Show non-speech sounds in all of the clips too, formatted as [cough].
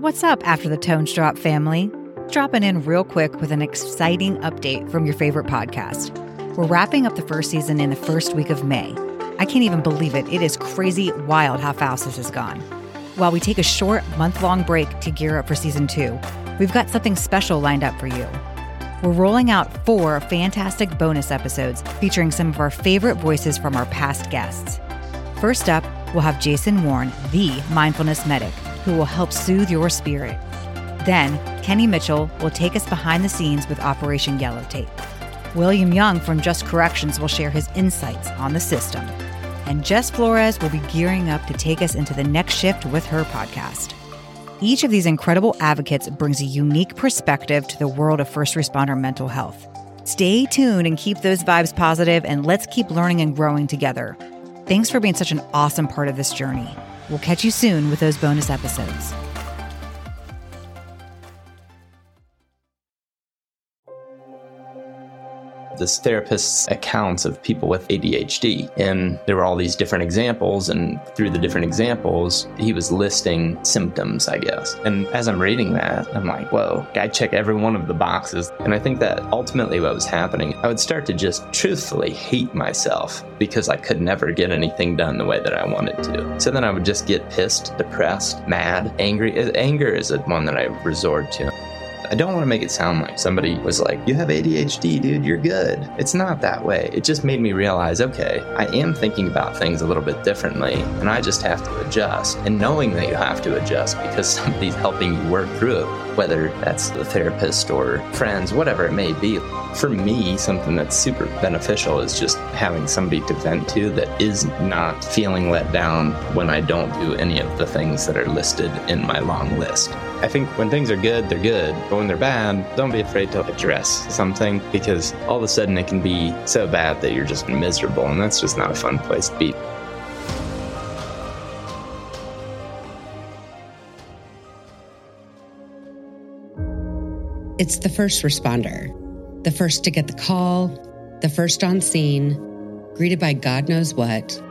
What's up after the Tones Drop family? Dropping in real quick with an exciting update from your favorite podcast. We're wrapping up the first season in the first week of May. I can't even believe it. It is crazy wild how fast this has gone. While we take a short month long break to gear up for season two, we've got something special lined up for you. We're rolling out four fantastic bonus episodes featuring some of our favorite voices from our past guests. First up, we'll have Jason Warren, the mindfulness medic, who will help soothe your spirit. Then, Kenny Mitchell will take us behind the scenes with Operation Yellow Tape. William Young from Just Corrections will share his insights on the system. And Jess Flores will be gearing up to take us into the next shift with her podcast. Each of these incredible advocates brings a unique perspective to the world of first responder mental health. Stay tuned and keep those vibes positive, and let's keep learning and growing together. Thanks for being such an awesome part of this journey. We'll catch you soon with those bonus episodes. This therapist's accounts of people with ADHD. And there were all these different examples. And through the different examples, he was listing symptoms, I guess. And as I'm reading that, I'm like, whoa, I check every one of the boxes. And I think that ultimately what was happening, I would start to just truthfully hate myself because I could never get anything done the way that I wanted to. So then I would just get pissed, depressed, mad, angry. Anger is one that I resort to. I don't want to make it sound like somebody was like, You have ADHD, dude, you're good. It's not that way. It just made me realize, okay, I am thinking about things a little bit differently, and I just have to adjust. And knowing that you have to adjust because [laughs] somebody's helping you work through it, whether that's the therapist or friends, whatever it may be. For me, something that's super beneficial is just having somebody to vent to that is not feeling let down when I don't do any of the things that are listed in my long list. I think when things are good, they're good. But when they're bad, don't be afraid to address something because all of a sudden it can be so bad that you're just miserable, and that's just not a fun place to be. It's the first responder, the first to get the call, the first on scene, greeted by God knows what,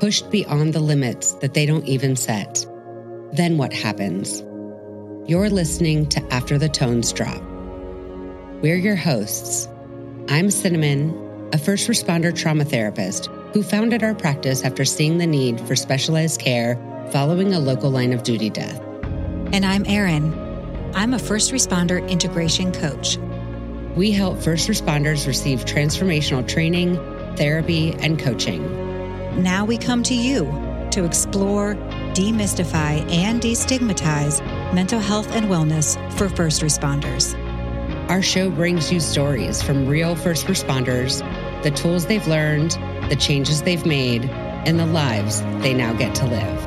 pushed beyond the limits that they don't even set. Then what happens? You're listening to After the Tones Drop. We're your hosts. I'm Cinnamon, a first responder trauma therapist who founded our practice after seeing the need for specialized care following a local line of duty death. And I'm Erin. I'm a first responder integration coach. We help first responders receive transformational training, therapy, and coaching. Now we come to you to explore, demystify, and destigmatize mental health and wellness for first responders. Our show brings you stories from real first responders, the tools they've learned, the changes they've made, and the lives they now get to live.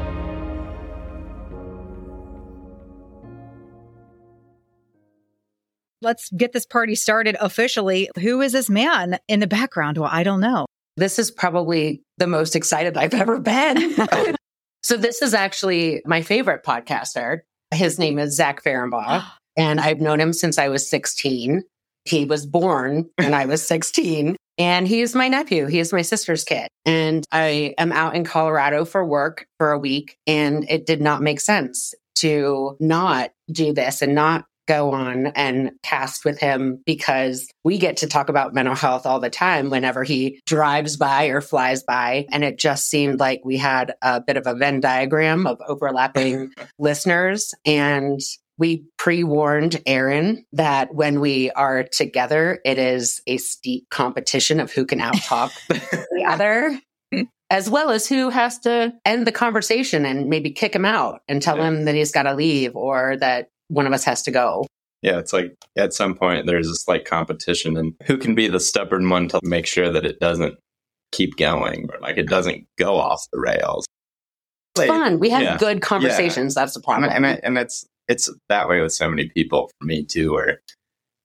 Let's get this party started officially. Who is this man in the background? Well, I don't know. This is probably the most excited I've ever been. [laughs] so, this is actually my favorite podcaster. His name is Zach Ferenbaugh, [gasps] and I've known him since I was 16. He was born when I was 16, and he's my nephew. He is my sister's kid. And I am out in Colorado for work for a week, and it did not make sense to not do this and not go on and cast with him because we get to talk about mental health all the time whenever he drives by or flies by. And it just seemed like we had a bit of a Venn diagram of overlapping [laughs] listeners. And we pre warned Erin that when we are together, it is a steep competition of who can outtalk [laughs] the other as well as who has to end the conversation and maybe kick him out and tell him that he's got to leave or that one of us has to go. Yeah, it's like at some point there's a slight competition and who can be the stubborn one to make sure that it doesn't keep going or like it doesn't go off the rails. It's like, fun. We have yeah, good conversations. Yeah. That's the problem. And, and, and it's it's that way with so many people for me too, where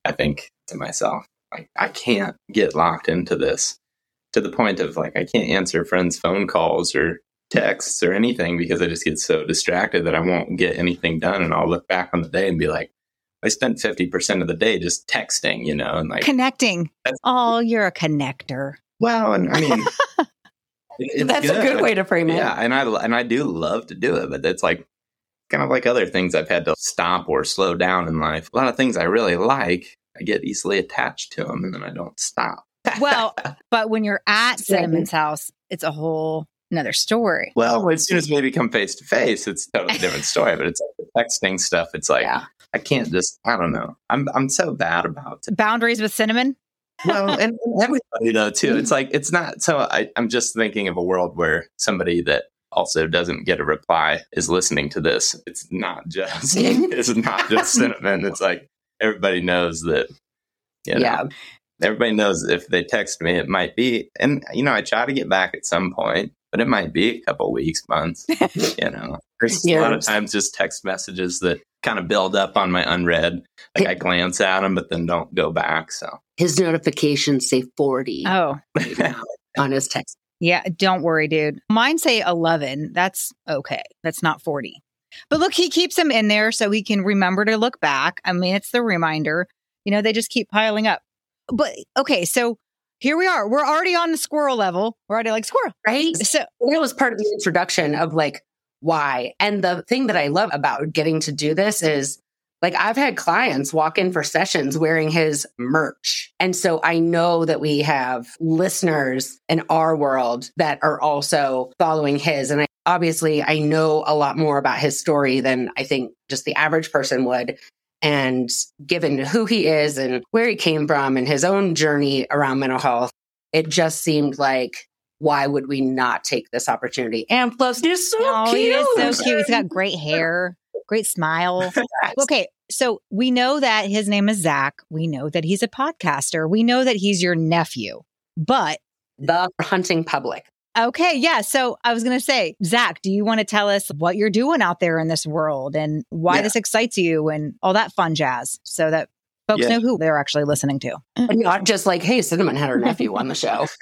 I think to myself, like I can't get locked into this to the point of like I can't answer friends' phone calls or texts or anything because I just get so distracted that I won't get anything done. And I'll look back on the day and be like, I spent 50% of the day just texting, you know, and like connecting. Oh, you're a connector. Well, and I mean, [laughs] that's good. a good way to frame it. Yeah. And I, and I do love to do it, but it's like, kind of like other things I've had to stop or slow down in life. A lot of things I really like, I get easily attached to them and then I don't stop. Well, but when you're at [laughs] Cinnamon's house, it's a whole another story. Well, as soon as we become face to face, it's a totally different story. But it's like the texting stuff. It's like Yeah. I can't just. I don't know. I'm I'm so bad about it. Boundaries with Cinnamon? Well, [laughs] and and everybody though too. It's like it's not. So I, I'm just thinking of a world where somebody that also doesn't get a reply is listening to this. It's not just. [laughs] it's not just [laughs] cinnamon. It's like everybody knows that. You know, Yeah. Everybody knows if they text me, it might be, and you know, I try to get back at some point, but it might be a couple weeks, months. [laughs] you know, there's a lot of times just text messages that kind of build up on my unread. Like I glance at them, but then don't go back. So His notifications say 40 Oh, [laughs] on his text. yeah. Don't worry, dude. Mine say 11. That's okay. That's not 40. But look, he keeps them in there so he can remember to look back. I mean, it's the reminder. You know, they just keep piling up. But okay, so here we are. We're already on the squirrel level. We're already like squirrel. Right? So That was part of the introduction of like why. And the thing that I love about getting to do this is like I've had clients walk in for sessions wearing his merch. And so I know that we have listeners in our world that are also following his. And I, obviously, I know a lot more about his story than I think just the average person would. And given who he is and where he came from and his own journey around mental health, it just seemed like why would we not take this opportunity? And plus, he's so oh, he cute. is so cute. He's got great hair, great smile. [laughs] Okay, so we know that his name is Zach. We know that he's a podcaster. We know that he's your nephew. But the hunting public. Okay, yeah. So I was going to say, Zach, do you want to tell us what you're doing out there in this world and why Yeah. this excites you and all that fun jazz so that folks Yeah. know who they're actually listening to? Not just like, hey, Cinnamon had her nephew on the show. [laughs]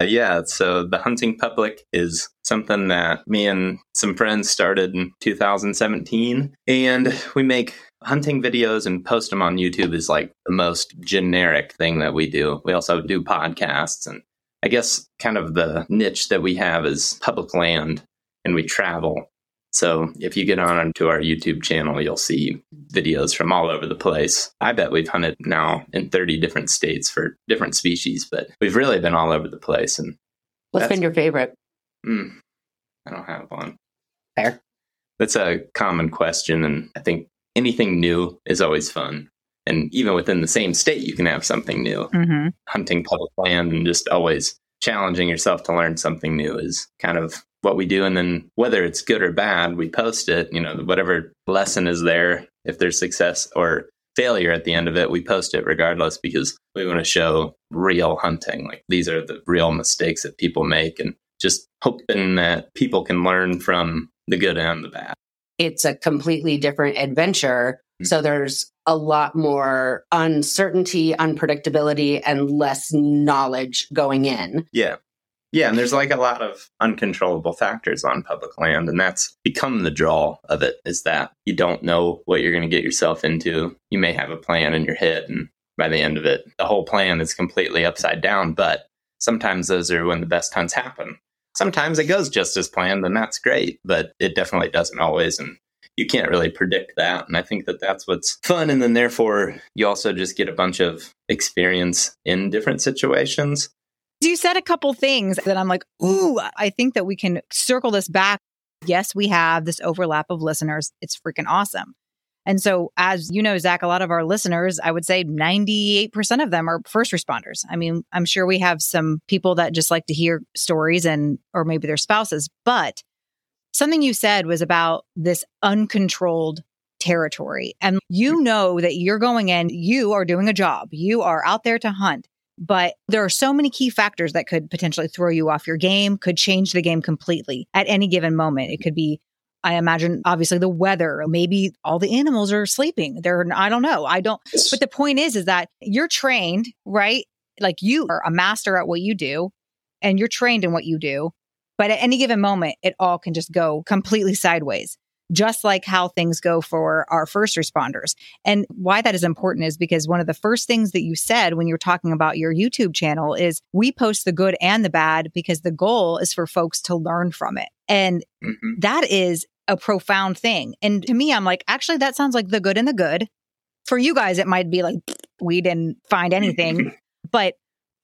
Uh, yeah, so the hunting public is something that me and some friends started in 2017, and we make hunting videos and post them on YouTube is like the most generic thing that we do. We also do podcasts, and I guess kind of the niche that we have is public land, and we travel. So if you get on to our YouTube channel, you'll see videos from all over the place. I bet we've hunted now in 30 different states for different species, but we've really been all over the place. And what's been your favorite? mm, I don't have one. Fair. That's a common question. And I think anything new is always fun. And even within the same state, you can have something new. Mm-hmm. Hunting public land and just always challenging yourself to learn something new is kind of what we do. And then whether it's good or bad, we post it. You know, whatever lesson is there, if there's success or failure at the end of it, we post it regardless because we want to show real hunting. Like these are the real mistakes that people make and just hoping that people can learn from the good and the bad. It's a completely different adventure. Mhm. So there's a lot more uncertainty, unpredictability, and less knowledge going in. Yeah. Yeah, and there's like a lot of uncontrollable factors on public land, and that's become the draw of it is that you don't know what you're going to get yourself into. You may have a plan in your head, and by the end of it, the whole plan is completely upside down. But sometimes those are when the best hunts happen. Sometimes it goes just as planned, and that's great, but it definitely doesn't always. And you can't really predict that. And I think that that's what's fun. And then, therefore, you also just get a bunch of experience in different situations. You said a couple things that I'm like, ooh, I think that we can circle this back. Yes, we have this overlap of listeners. It's freaking awesome. And so, as you know, Zach, a lot of our listeners, I would say 98% of them are first responders. I mean, I'm sure we have some people that just like to hear stories and, or maybe their spouses, but something you said was about this uncontrolled territory. And you mm-hmm. know that you're going in, you are doing a job, you are out there to hunt. But there are so many key factors that could potentially throw you off your game, could change the game completely at any given moment. It could be, I imagine, obviously the weather. Maybe all the animals are sleeping. They're, I don't know. I don't, but the point is, is that you're trained, right? Like you are a master at what you do and you're trained in what you do. But at any given moment, it all can just go completely sideways, just like how things go for our first responders. And why that is important is because one of the first things that you said when you were talking about your YouTube channel is we post the good and the bad because the goal is for folks to learn from it. And Mhm. that is a profound thing. And to me, I'm like, actually, that sounds like the good and the good. For you guys, it might be like, we didn't find anything. [laughs] but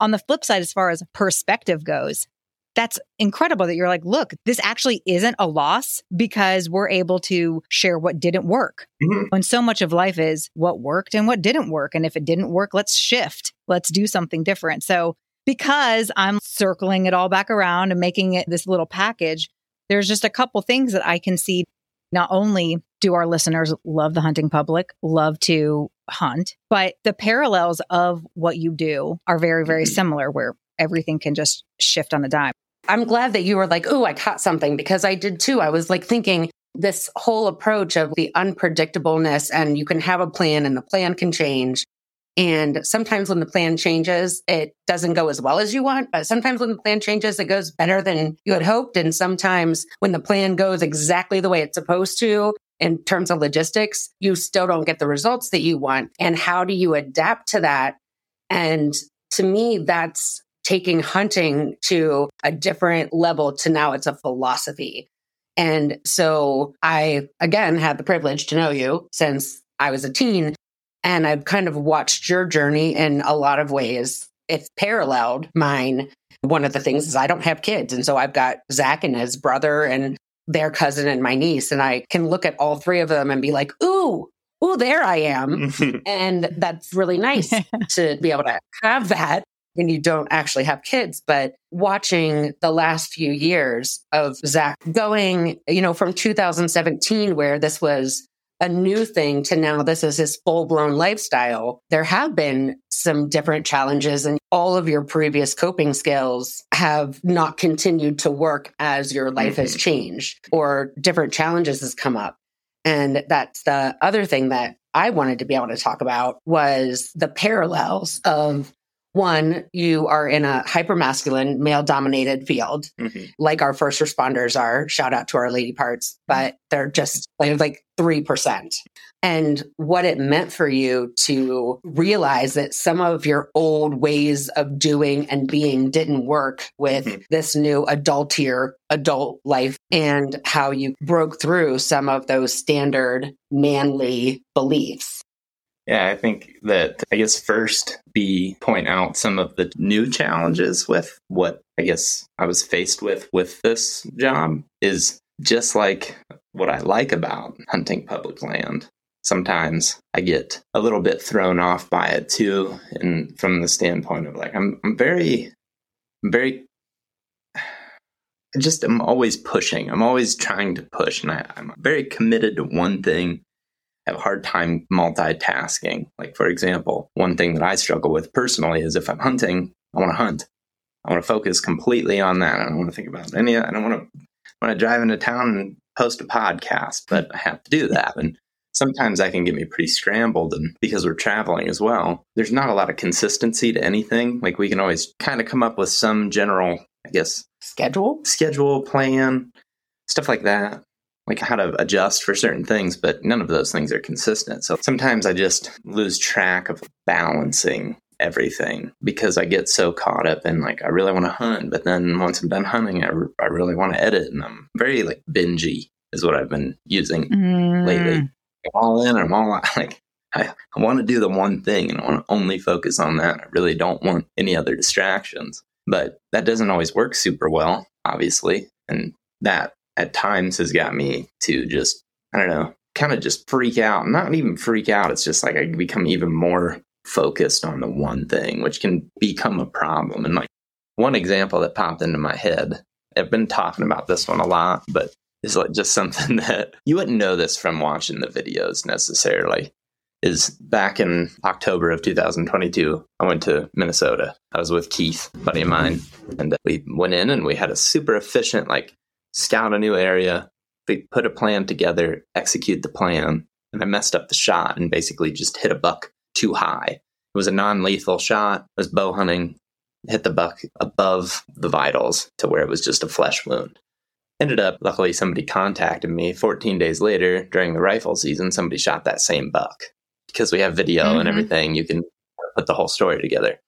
on the flip side, as far as perspective goes, that's incredible that you're like, look, this actually isn't a loss because we're able to share what didn't work. Mm-hmm. And so much of life is what worked and what didn't work. And if it didn't work, let's shift, let's do something different. So, because I'm circling it all back around and making it this little package, there's just a couple things that I can see. Not only do our listeners love the hunting public, love to hunt, but the parallels of what you do are very, very mm-hmm. similar where everything can just shift on a dime. I'm glad that you were like, oh, I caught something because I did too. I was like thinking this whole approach of the unpredictableness and you can have a plan and the plan can change. And sometimes when the plan changes, it doesn't go as well as you want. But sometimes when the plan changes, it goes better than you had hoped. And sometimes when the plan goes exactly the way it's supposed to, in terms of logistics, you still don't get the results that you want. And how do you adapt to that? And to me, that's taking hunting to a different level to now it's a philosophy. And so I, again, had the privilege to know you since I was a teen. And I've kind of watched your journey in a lot of ways. It's paralleled mine. One of the things is I don't have kids. And so I've got Zach and his brother and their cousin and my niece. And I can look at all three of them and be like, ooh, ooh, there I am. [laughs] and that's really nice [laughs] to be able to have that when you don't actually have kids, but watching the last few years of Zach going, you know, from 2017, where this was a new thing to now this is his full blown lifestyle, there have been some different challenges and all of your previous coping skills have not continued to work as your life mm-hmm. has changed or different challenges has come up. And that's the other thing that I wanted to be able to talk about was the parallels of one, you are in a hyper masculine, male dominated field, mm-hmm. like our first responders are. Shout out to our lady parts, but they're just like, like 3%. And what it meant for you to realize that some of your old ways of doing and being didn't work with mm-hmm. this new adultier adult life and how you broke through some of those standard manly beliefs. Yeah, I think that I guess first be point out some of the new challenges with what I guess I was faced with with this job is just like what I like about hunting public land. Sometimes I get a little bit thrown off by it too, and from the standpoint of like I'm I'm very I'm very [sighs] just I'm always pushing. I'm always trying to push, and I, I'm very committed to one thing have a hard time multitasking. Like, for example, one thing that I struggle with personally is if I'm hunting, I want to hunt. I want to focus completely on that. I don't want to think about any. I don't want to want to drive into town and post a podcast, but I have to do that. And sometimes that can get me pretty scrambled. And because we're traveling as well, there's not a lot of consistency to anything. Like we can always kind of come up with some general, I guess, schedule, schedule, plan, stuff like that like how to adjust for certain things, but none of those things are consistent. So sometimes I just lose track of balancing everything because I get so caught up in like, I really want to hunt, but then once I'm done hunting, I, re- I really want to edit. And I'm very like bingy is what I've been using mm. lately. I'm all in, I'm all [laughs] like, I, I want to do the one thing and I want to only focus on that. I really don't want any other distractions. But that doesn't always work super well, obviously. And that at times has got me to just, I don't know, kind of just freak out. Not even freak out. It's just like I become even more focused on the one thing, which can become a problem. And like one example that popped into my head, I've been talking about this one a lot, but it's like just [laughs] something that you wouldn't know this from watching the videos necessarily. Is back in October of 2022, I went to Minnesota. I was with Keith, buddy of mine, and we went in and we had a super efficient, like scout a new area, put a plan together, execute the plan. And I messed up the shot and basically just hit a buck too high. It was a non lethal shot. It was bow hunting, hit the buck above the vitals to where it was just a flesh wound. Ended up, luckily, somebody contacted me 14 days later during the rifle season. Somebody shot that same buck because we have video mm-hmm. and everything. You can put the whole story together.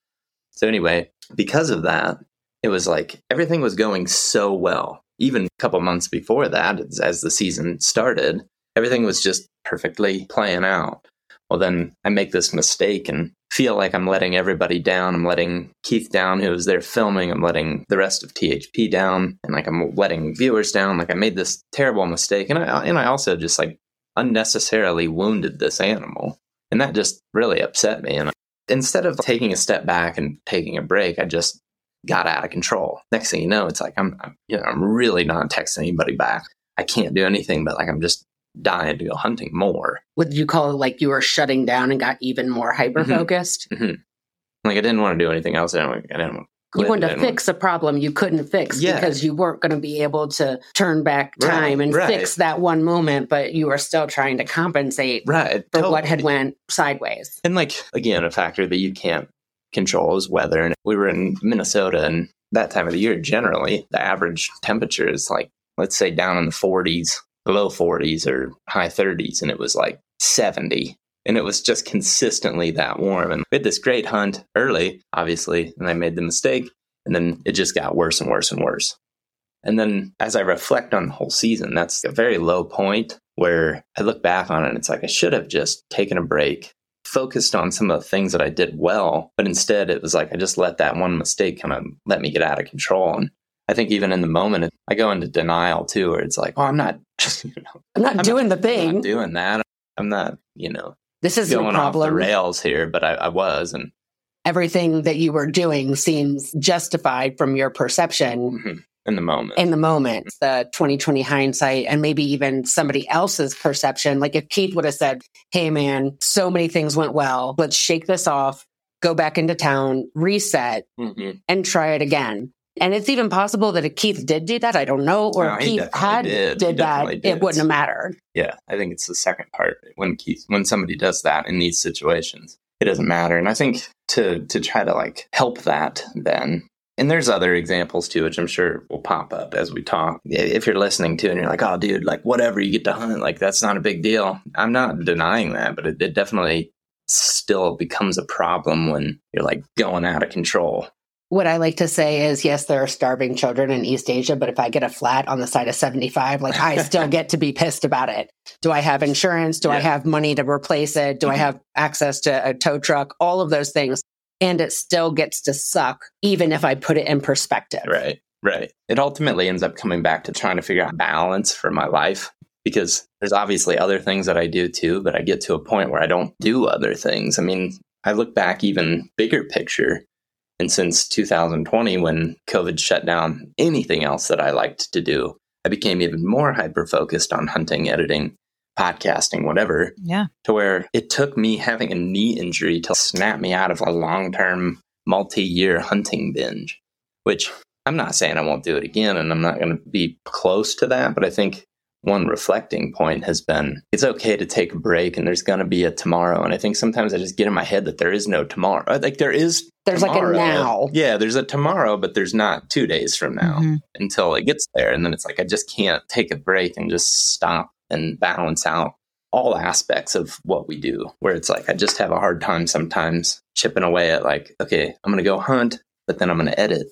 So, anyway, because of that, it was like everything was going so well even a couple months before that, as the season started, everything was just perfectly playing out. Well, then I make this mistake and feel like I'm letting everybody down. I'm letting Keith down, who was there filming. I'm letting the rest of THP down, and like I'm letting viewers down. Like I made this terrible mistake, and I and I also just like unnecessarily wounded this animal, and that just really upset me. And instead of taking a step back and taking a break, I just got out of control. Next thing you know, it's like I'm, I'm you know I'm really not texting anybody back. I can't do anything, but like I'm just dying to go hunting more. Would you call it like you were shutting down and got even more hyper focused? Mm-hmm. Like I didn't want to do anything else. I didn't, I didn't want to you wanted to fix a problem you couldn't fix yeah. because you weren't going to be able to turn back time right, and right. fix that one moment, but you were still trying to compensate right. for totally. what had went sideways. And like again, a factor that you can't control is weather. And we were in Minnesota, and that time of the year, generally, the average temperature is like let's say down in the 40s low 40s or high 30s, and it was like 70. And it was just consistently that warm. And we had this great hunt early, obviously, and I made the mistake. And then it just got worse and worse and worse. And then as I reflect on the whole season, that's a very low point where I look back on it and it's like I should have just taken a break, focused on some of the things that I did well, but instead it was like I just let that one mistake kind of let me get out of control. And I think even in the moment, I go into denial too, where it's like, oh, I'm not, [laughs] you know, I'm not I'm doing not, the thing, doing that. I'm not, you know, this is going off the rails here, but I, I was, and everything that you were doing seems justified from your perception. Mm-hmm. In the moment. In the moment, the 2020 hindsight, and maybe even somebody else's perception. Like if Keith would have said, Hey, man, so many things went well. Let's shake this off, go back into town, reset, mm-hmm. and try it again and it's even possible that if Keith did do that, I don't know, or no, if Keith had did, did that, did. it wouldn't have mattered. Yeah, I think it's the second part when Keith when somebody does that in these situations, it doesn't matter. And I think to to try to like help that then. And there's other examples too, which I'm sure will pop up as we talk. If you're listening to and you're like, oh, dude, like whatever, you get to hunt, like that's not a big deal. I'm not denying that, but it, it definitely still becomes a problem when you're like going out of control what I like to say is, yes, there are starving children in East Asia, but if I get a flat on the side of 75, like I [laughs] still get to be pissed about it. Do I have insurance? Do yeah. I have money to replace it? Do mm-hmm. I have access to a tow truck? All of those things. And it still gets to suck, even if I put it in perspective. Right, right. It ultimately ends up coming back to trying to figure out balance for my life because there's obviously other things that I do too, but I get to a point where I don't do other things. I mean, I look back even bigger picture and since 2020, when COVID shut down anything else that I liked to do, I became even more hyper focused on hunting, editing, podcasting, whatever. Yeah. To where it took me having a knee injury to snap me out of a long term, multi year hunting binge, which I'm not saying I won't do it again and I'm not going to be close to that, but I think one reflecting point has been it's okay to take a break and there's going to be a tomorrow. And I think sometimes I just get in my head that there is no tomorrow. Like there is there's tomorrow. like a now. Yeah, there's a tomorrow, but there's not two days from now mm-hmm. until it gets there. And then it's like I just can't take a break and just stop and balance out all aspects of what we do. Where it's like I just have a hard time sometimes chipping away at like, okay, I'm gonna go hunt, but then I'm gonna edit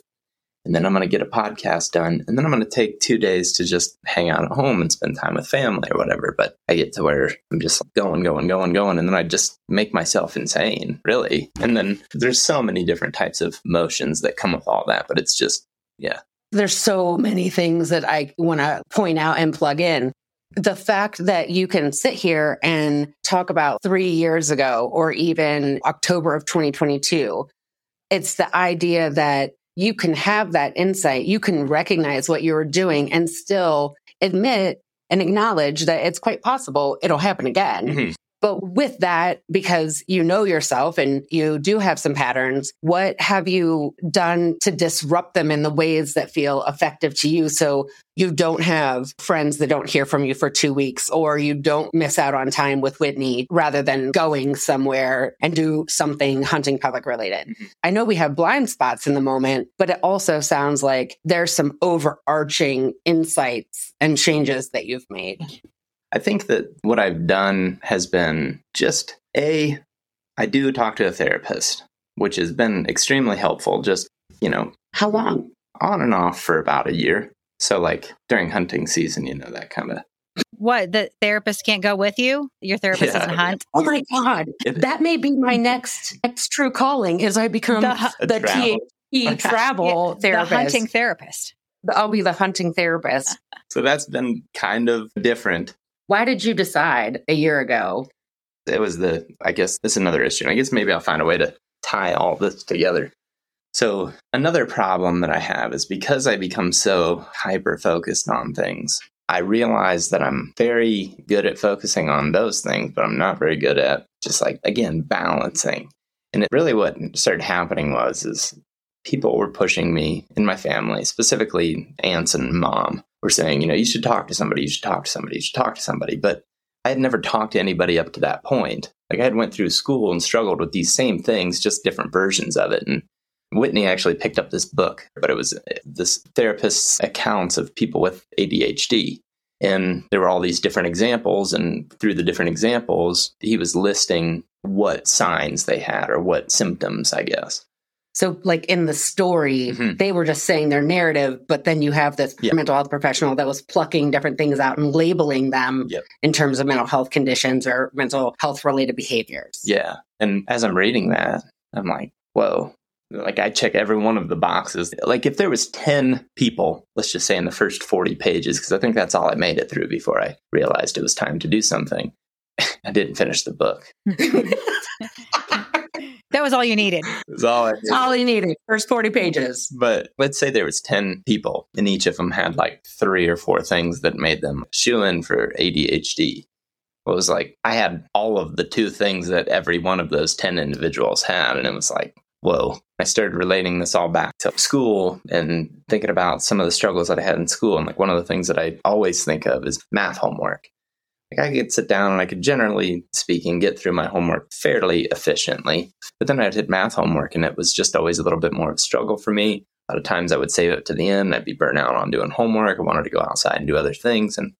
and then I'm going to get a podcast done, and then I'm going to take two days to just hang out at home and spend time with family or whatever. But I get to where I'm just going, going, going, going, and then I just make myself insane, really. And then there's so many different types of motions that come with all that, but it's just, yeah. There's so many things that I want to point out and plug in. The fact that you can sit here and talk about three years ago or even October of 2022, it's the idea that you can have that insight. You can recognize what you're doing and still admit and acknowledge that it's quite possible it'll happen again. Mm-hmm. But with that, because you know yourself and you do have some patterns, what have you done to disrupt them in the ways that feel effective to you? So you don't have friends that don't hear from you for two weeks, or you don't miss out on time with Whitney rather than going somewhere and do something hunting public related. Mm-hmm. I know we have blind spots in the moment, but it also sounds like there's some overarching insights and changes that you've made. I think that what I've done has been just a, I do talk to a therapist, which has been extremely helpful. Just, you know, how long? On and off for about a year. So, like during hunting season, you know, that kind of. What? The therapist can't go with you? Your therapist Yeah. doesn't hunt? Oh my God. That may be my next next true calling is I become The the, hu- travel. THE travel The therapist. hunting therapist. I'll be the hunting therapist. So that's been kind of different. Why did you decide a year ago? It was the, I guess, this is another issue. I guess maybe I'll find a way to tie all this together. So, another problem that I have is because I become so hyper focused on things, I realize that I'm very good at focusing on those things, but I'm not very good at just like, again, balancing. And it really what started happening was, is people were pushing me in my family, specifically aunts and mom, were saying, you know, you should talk to somebody, you should talk to somebody, you should talk to somebody. But I had never talked to anybody up to that point. Like I had went through school and struggled with these same things, just different versions of it. And Whitney actually picked up this book, but it was uh, this therapist's accounts of people with ADHD. And there were all these different examples. And through the different examples, he was listing what signs they had or what symptoms, I guess. So, like in the story, Mhm. they were just saying their narrative, but then you have this Yeah. mental health professional that was plucking different things out and labeling them Yep. in terms of mental health conditions or mental health related behaviors. Yeah. And as I'm reading that, I'm like, whoa. Like I check every one of the boxes. Like if there was 10 people, let's just say in the first 40 pages, because I think that's all I made it through before I realized it was time to do something. [laughs] I didn't finish the book. [laughs] [laughs] That was all you needed. [laughs] That's all I did. That's all he needed. First 40 pages. But let's say there was 10 people and each of them had like three or four things that made them shoe in for ADHD. It was like I had all of the two things that every one of those 10 individuals had. And it was like, whoa. I started relating this all back to school and thinking about some of the struggles that I had in school. And like one of the things that I always think of is math homework. Like I could sit down and I could generally speaking get through my homework fairly efficiently. But then I'd hit math homework and it was just always a little bit more of a struggle for me. A lot of times I would save it to the end. I'd be burnt out on doing homework. I wanted to go outside and do other things. And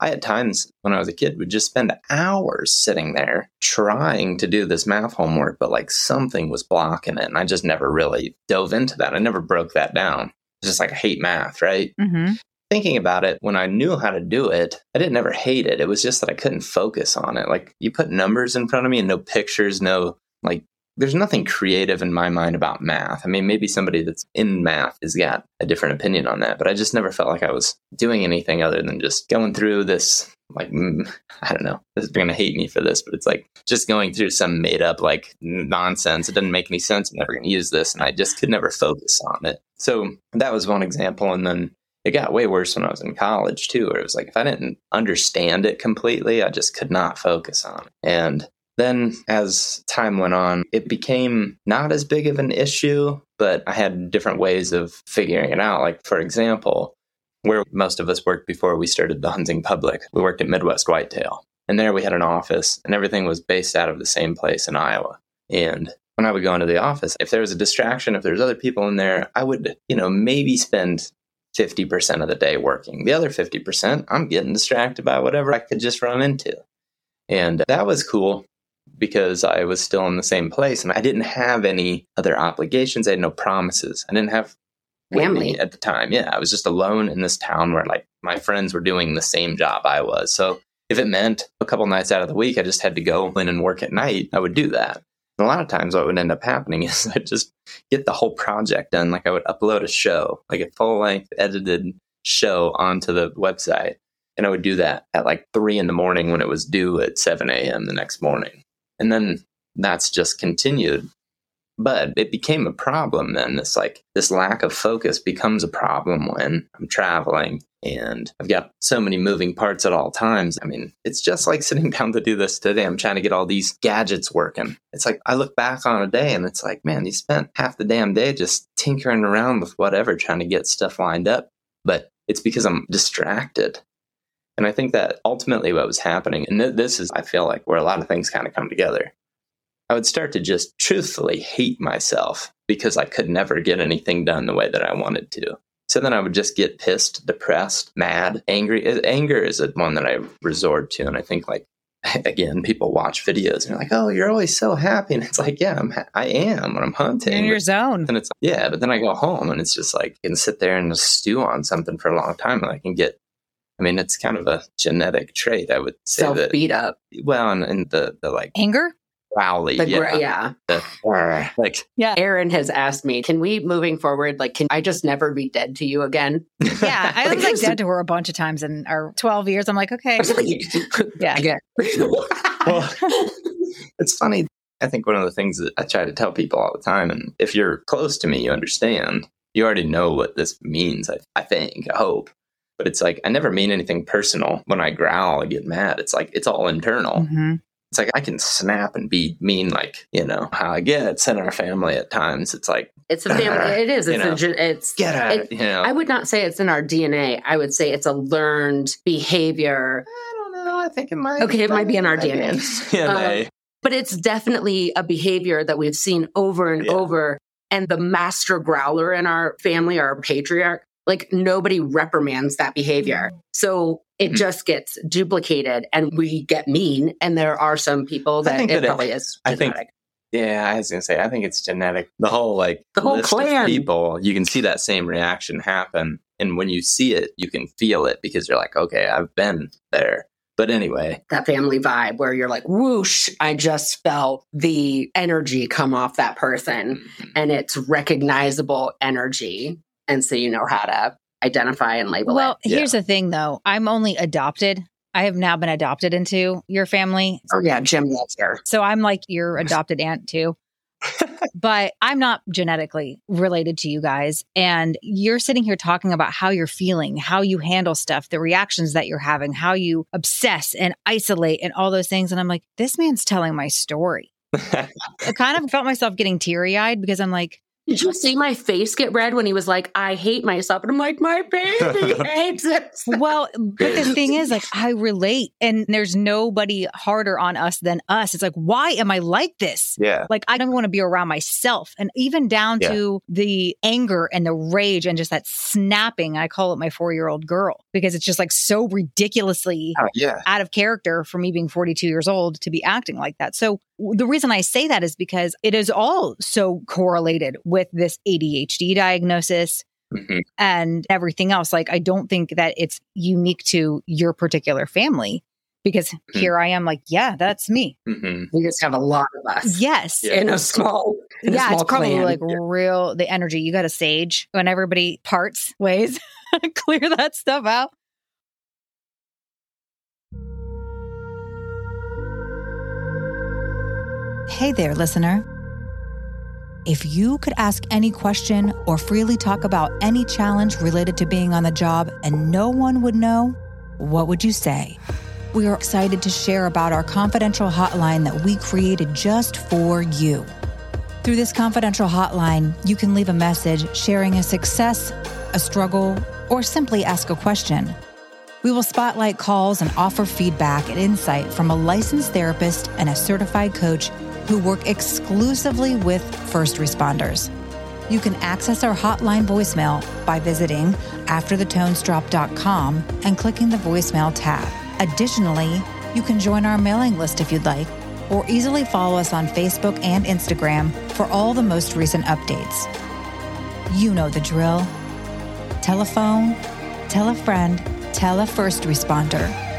I had times when I was a kid would just spend hours sitting there trying to do this math homework, but like something was blocking it. And I just never really dove into that. I never broke that down. It's just like I hate math, right? Mm-hmm. Thinking about it, when I knew how to do it, I didn't ever hate it. It was just that I couldn't focus on it. Like you put numbers in front of me and no pictures, no like there's nothing creative in my mind about math. I mean, maybe somebody that's in math has got a different opinion on that, but I just never felt like I was doing anything other than just going through this like [laughs] I don't know. This is going to hate me for this, but it's like just going through some made up like nonsense. It doesn't make any sense. I'm never going to use this, and I just could never focus on it. So that was one example, and then it got way worse when I was in college too, where it was like if I didn't understand it completely, I just could not focus on it. And then as time went on, it became not as big of an issue, but I had different ways of figuring it out. Like, for example, where most of us worked before we started the hunting public, we worked at Midwest Whitetail. And there we had an office, and everything was based out of the same place in Iowa. And when I would go into the office, if there was a distraction, if there's other people in there, I would, you know, maybe spend 50% of the day working. The other 50%, I'm getting distracted by whatever I could just run into. And that was cool because I was still in the same place and I didn't have any other obligations. I had no promises. I didn't have Family. At the time. Yeah, I was just alone in this town where like my friends were doing the same job I was. So if it meant a couple nights out of the week, I just had to go in and work at night, I would do that. A lot of times, what would end up happening [laughs] is I'd just get the whole project done. Like I would upload a show, like a full length edited show onto the website. And I would do that at like three in the morning when it was due at 7 a.m. the next morning. And then that's just continued. But it became a problem then. This like this lack of focus becomes a problem when I'm traveling and I've got so many moving parts at all times. I mean, it's just like [laughs] sitting down to do this today. I'm trying to get all these gadgets working. It's like I look back on a day and it's like, man, you spent half the damn day just tinkering around with whatever, trying to get stuff lined up. But it's because I'm distracted. And I think that ultimately what was happening, and th- this is, I feel like, where a lot of things kind of come together. I would start to just truthfully hate myself because I could never get anything done the way that I wanted to. So then I would just get pissed, depressed, mad, angry. Anger is a one that I resort to. And I think like [laughs] again, people watch videos and they're like, "Oh, you're always so happy," and it's like, "Yeah, I'm, ha- I am when I'm hunting." in your But zone. And it's like, yeah, but then I go home and it's just like I can sit there and just stew on something for a long time, and I can get. I mean, it's kind of a genetic trait, I would say Self that. beat up. Well, and, and the the like Anger? Growly, The yeah, gra- yeah. the, like Erin has asked me, can we moving forward, like, can I just never be dead to you again? [laughs] Yeah, I [laughs] Like, was like it's- dead to her a bunch of times in our 12 years. I'm like, okay. Yeah. yeah. [laughs] well, it's funny. I think one of the things that I try to tell people all the time, and if you're close to me, you understand. You already know what this means. I, I think. I hope. But it's like I never mean anything personal when I growl. I get mad. It's like it's all internal. Mhm. It's like I can snap and be mean, like you know how I get. It's in our family at times. It's like It's a family. Uh, it is. You It's know, a. It's. get out. It- you know. I would not say it's in our DNA. I would say it's a learned behavior, I don't know. I think it might. Okay, it might be in our DNA. DNA. [laughs] Um, but it's definitely a behavior that we've seen over and Yeah. over. And the master growler in our family, our patriarch, like nobody reprimands that behavior. Mm. So it Mhm. just gets duplicated and we get mean. And there are some people that it that it- probably is I think- Yeah, I was gonna say I think it's genetic. The whole like The whole clan. people, you can see that same reaction happen, and when you see it, you can feel it because you're like, okay, I've been there. But anyway, that family vibe where you're like, whoosh, I just felt the energy come off that person and it's recognizable energy. And so you know how to identify and label Well, it. Well, here's the thing though. I'm only adopted. I have now been adopted into your family. Oh, yeah, Jim loves her. So I'm like your [laughs] adopted aunt too. but I'm not genetically related to you guys. And you're sitting here talking about how you're feeling, how you handle stuff, the reactions that you're having, how you obsess and isolate and all those things. And I'm like, this man's telling my story. [laughs] I kind of felt myself getting teary eyed because I'm like, Did you see my face get red when he was like, I hate myself? And I'm like, my baby [laughs] hates it. Well, but the thing is, like, I relate, and there's nobody harder on us than us. It's like, why am I like this? yeah, Like, I don't want to be around myself. And even down Yeah. to the anger and the rage and just that snapping. I call it my four year old girl because it's just like so ridiculously Oh, yeah, out of character for me being 42 years old to be acting like that. So the reason I say that is because it is all so correlated with this ADHD diagnosis Mhm. and everything else. Like, I don't think that it's unique to your particular family because Hmm. here I am, like, yeah, that's me. hmm We just have a lot of us Yes. Yeah. in a small, in a yeah, small it's probably clan. like real the energy. You got to sage when everybody parts ways, [laughs] clear that stuff out. Hey there, listener. If you could ask any question or freely talk about any challenge related to being on the job and no one would know, what would you say? We are excited to share about our confidential hotline that we created just for you. Through this confidential hotline, you can leave a message sharing a success, a struggle, or simply ask a question. We will spotlight calls and offer feedback and insight from a licensed therapist and a certified coach who work exclusively with first responders. You can access our hotline voicemail by visiting afterthetonesdrop.com and clicking the voicemail tab. Additionally, you can join our mailing list if you'd like, or easily follow us on Facebook and Instagram for all the most recent updates. You know the drill. Telephone, tell a friend, tell a first responder.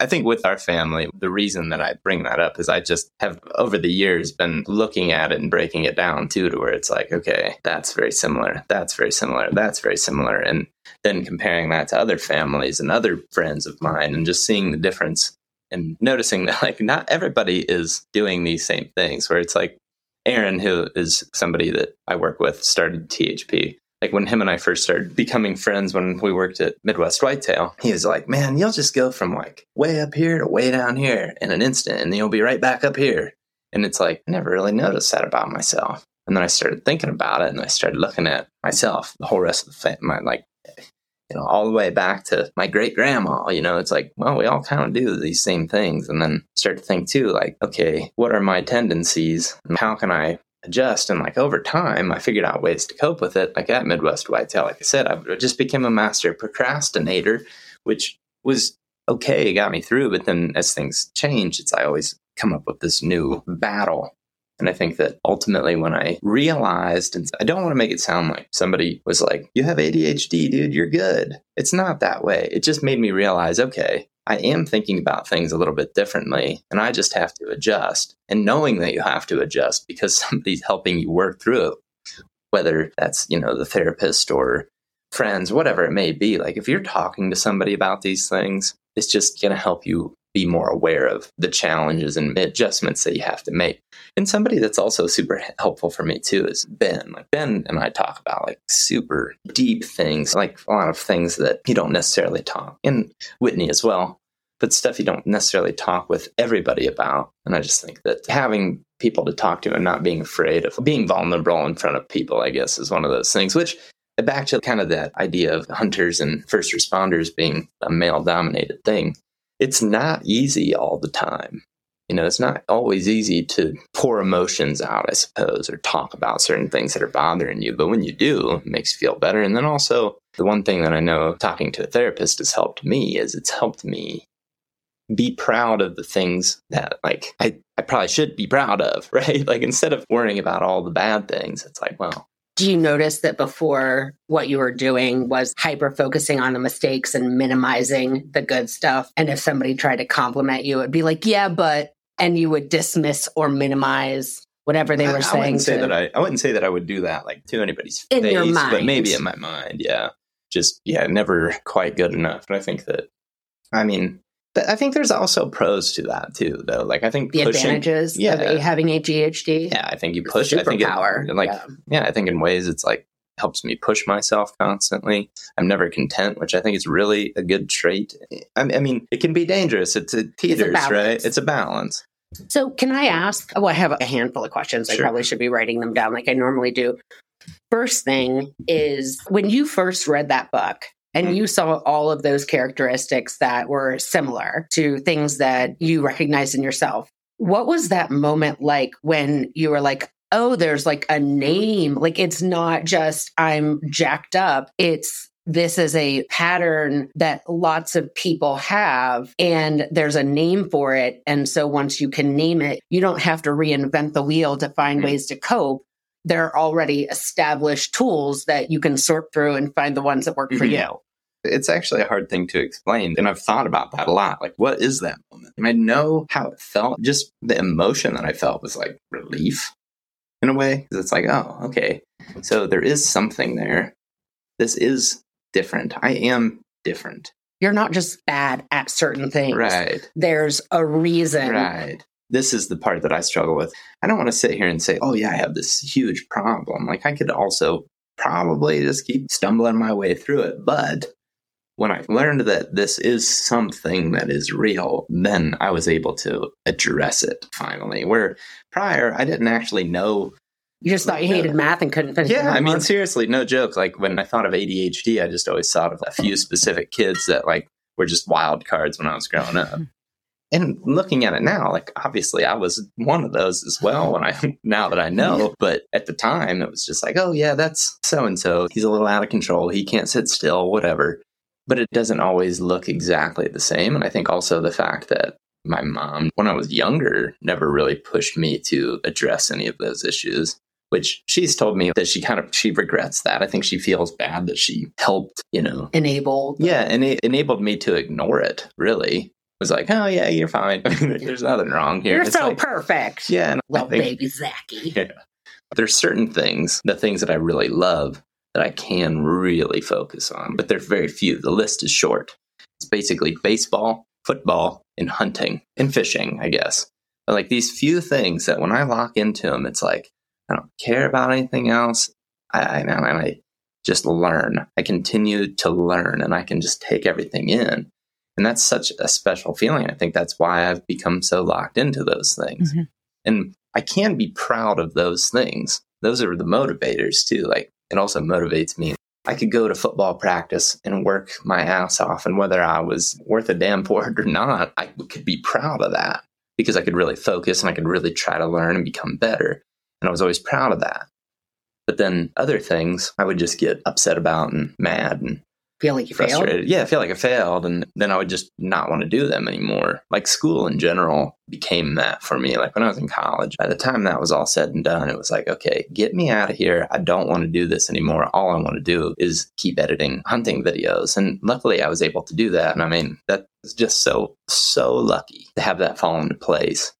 I think with our family, the reason that I bring that up is I just have over the years been looking at it and breaking it down too, to where it's like, okay, that's very similar, that's very similar, that's very similar, and then comparing that to other families and other friends of mine, and just seeing the difference and noticing that [laughs] like not everybody is doing these same things. Where it's like Aaron, who is somebody that I work with, started THP like when him and I first started becoming friends when we worked at Midwest Whitetail, he was like, Man, you'll just go from like way up here to way down here in an instant, and you'll be right back up here. And it's like, I never really noticed that about myself. And then I started thinking about it and I started looking at myself, the whole rest of the family, like, you know, all the way back to my great grandma. You know, it's like, well, we all kind of do these same things. And then start to think too, like, okay, what are my tendencies? How can I adjust. And like over time, I figured out ways to cope with it. Like at Midwest Whitetail, like I said, I just became a master procrastinator, which was okay, it got me through. But then as things change, it's I always come up with this new battle. And I think that ultimately, when I realized, and I don't want to make it sound like somebody was like, You have ADHD, dude, you're good. It's not that way. It just made me realize, okay, I am thinking about things a little bit differently, and I just have to adjust. And knowing that you have to adjust because [laughs] somebody's helping you work through it, whether that's, you know, the therapist or friends, whatever it may be, like if you're talking to somebody about these things, it's just going to help you be more aware of the challenges and adjustments that you have to make. And somebody that's also super helpful for me too is Ben. Like Ben and I talk about like super deep things, like a lot of things that you don't necessarily talk, and Whitney as well, but stuff you don't necessarily talk with everybody about. And I just think that having people to talk to and not being afraid of being vulnerable in front of people, I guess, is one of those things, which back to kind of that idea of hunters and first responders being a male dominated thing it's not easy all the time. You know, it's not always easy to pour emotions out, I suppose, or talk about certain things that are bothering you. But when you do, it makes you feel better. And then also, the one thing that I know talking to a therapist has helped me is it's helped me be proud of the things that like I, I probably should be proud of, [laughs] right? Like instead of worrying about all the bad things, it's like, well, do you notice that before what you were doing was hyper focusing on the mistakes and minimizing the good stuff? And if somebody tried to compliment you, it'd be like, yeah, but, and you would dismiss or minimize whatever they were I, saying. I wouldn't say that I, I wouldn't say that I would do that like to anybody's in face, your mind. but maybe in my mind, yeah. Just yeah, never quite good enough. And I think that, I mean, I think there's also pros to that too, though. Like I think the pushing, advantages yeah, of having ADHD. Yeah, I think you push. I think power. It, like yeah. yeah, I think in ways it's like helps me push myself constantly. I'm never content, which I think is really a good trait. I, I mean, it can be dangerous. It's a teeters, it's a right? It's a balance. So, can I ask? Oh, I have a handful of questions. Sure. I probably should be writing them down like I normally do. First thing is when you first read that book, and mm-hmm. you saw all of those characteristics that were similar to things that you recognized in yourself. What was that moment like when you were like, oh, there's like a name? Like it's not just I'm jacked up. It's this is a pattern that lots of people have and there's a name for it. And so once you can name it, you don't have to reinvent the wheel to find mm-hmm. ways to cope there are already established tools that you can sort through and find the ones that work for mm-hmm. you. It's actually a hard thing to explain. And I've thought about that a lot. Like, what is that moment? And I know how it felt. Just the emotion that I felt was like relief in a way. It's like, oh, okay. So there is something there. This is different. I am different. You're not just bad at certain things. Right. There's a reason. Right this is the part that I struggle with. I don't want to sit here and say, oh, yeah, I have this huge problem. Like, I could also probably just keep stumbling my way through it. But when I learned that this is something that is real, then I was able to address it finally. Where prior, I didn't actually know. You just thought you hated math and couldn't finish. Yeah, I mean, seriously, no joke. Like when I thought of ADHD, I just always thought of a few specific kids that like were just wild cards when I was growing up and looking at it now, like obviously I was one of those as well when I [laughs] now that I know. But at the time it was just like, oh yeah, that's so and so. He's a little out of control. He can't sit still, whatever. But it doesn't always look exactly the same. And I think also the fact that my mom, when I was younger, never really pushed me to address any of those issues. Which she's told me that she kind of she regrets that. I think she feels bad that she helped, you know, enable. Yeah, and it enabled me to ignore it. Really, was like, oh yeah, you're fine. [laughs] There's nothing wrong here. You're it's so like, perfect. Yeah, And well, think, baby Zachy. [laughs] Yeah, there's certain things, the things that I really love, that I can really focus on, but there's very few. The list is short. It's basically baseball, football, and hunting and fishing, I guess. But like these few things that when I lock into them, it's like I don't care about anything else. I, I, and I just learn. I continue to learn, and I can just take everything in. And that's such a special feeling. I think that's why I've become so locked into those things. Mm-hmm. And I can be proud of those things. Those are the motivators too. Like it also motivates me. I could go to football practice and work my ass off. And whether I was worth a damn [laughs] for it or not, I could be proud of that because I could really focus and I could really try to learn and become better. And I was always proud of that. But then other things I would just get upset about and mad and Feel like you failed. frustrated. Yeah, I feel like I failed. And then I would just not want to do them anymore. Like school in general became that for me. Like when I was in college, by the time that was all said and done, it was like, okay, get me out of here. I don't want to do this anymore. All I want to do is keep editing hunting videos. And luckily I was able to do that. And I mean, that was just so, so lucky to have that fall into place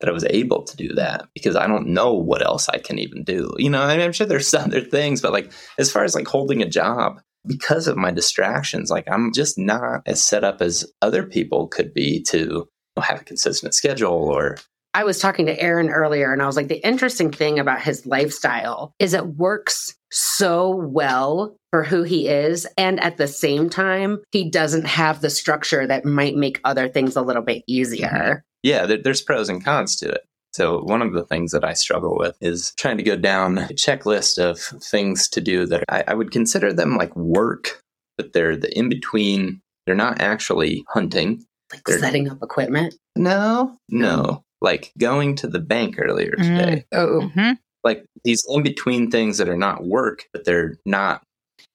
that I was able to do that because I don't know what else I can even do. You know, I mean, I'm sure there's [laughs] other things, but like as far as like holding a job, because of my distractions, like I'm just not as set up as other people could be to have a consistent schedule or I was talking to Erin earlier and I was like, the interesting thing about his lifestyle is it works so well for who he is. And at the same time, he doesn't have the structure that might make other things a little bit easier. yeah, there, there's pros and cons to it. So one of the things that I struggle with is trying to go down a checklist of things to do that I, I would consider them like work, but they're the in between. They're not actually hunting. Like They're- setting up equipment. No, no. Like going to the bank earlier Mm. today. Oh, hmm Like these in between things that are not work, but they're not.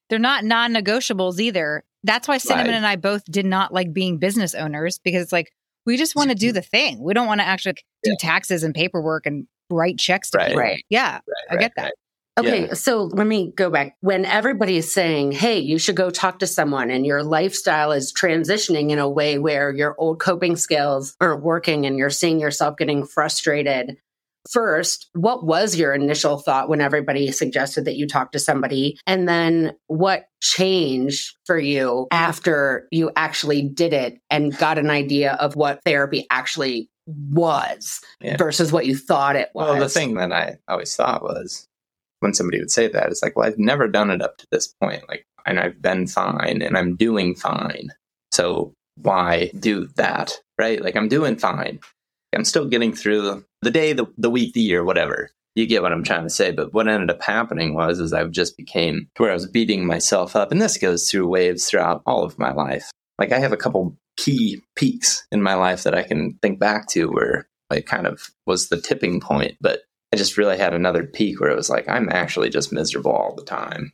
They're not non negotiables either. That's why Cinnamon Right. and I both did not like being business owners because it's like, we just want to do mm-hmm. the thing. We don't want to actually do taxes and paperwork and write checks to Right. people. Right. Yeah, I get that. Okay, Yeah. so let me go back. When everybody is saying, hey, you should go talk to someone, and your lifestyle is transitioning in a way where your old coping skills aren't working and you're seeing yourself getting frustrated. First, what was your initial thought when everybody suggested that you talk to somebody? And then what changed for you after you actually did it and got an idea of what therapy actually was Yeah. versus what you thought it was? Well, the thing that I always thought was when somebody would say that, it's like, well, I've never done it up to this point. Like, and I've been fine and I'm doing fine. So why do that? Right? Like, I'm doing fine. I'm still getting through the day, the, the week, the year, whatever. You get what I'm trying to say. But what ended up happening was, is I've just became to where I was beating myself up. And this goes through waves throughout all of my life. Like, I have a couple key peaks in my life that I can think back to where it kind of was the tipping point. But I just really had another peak where it was like, I'm actually just miserable all the time.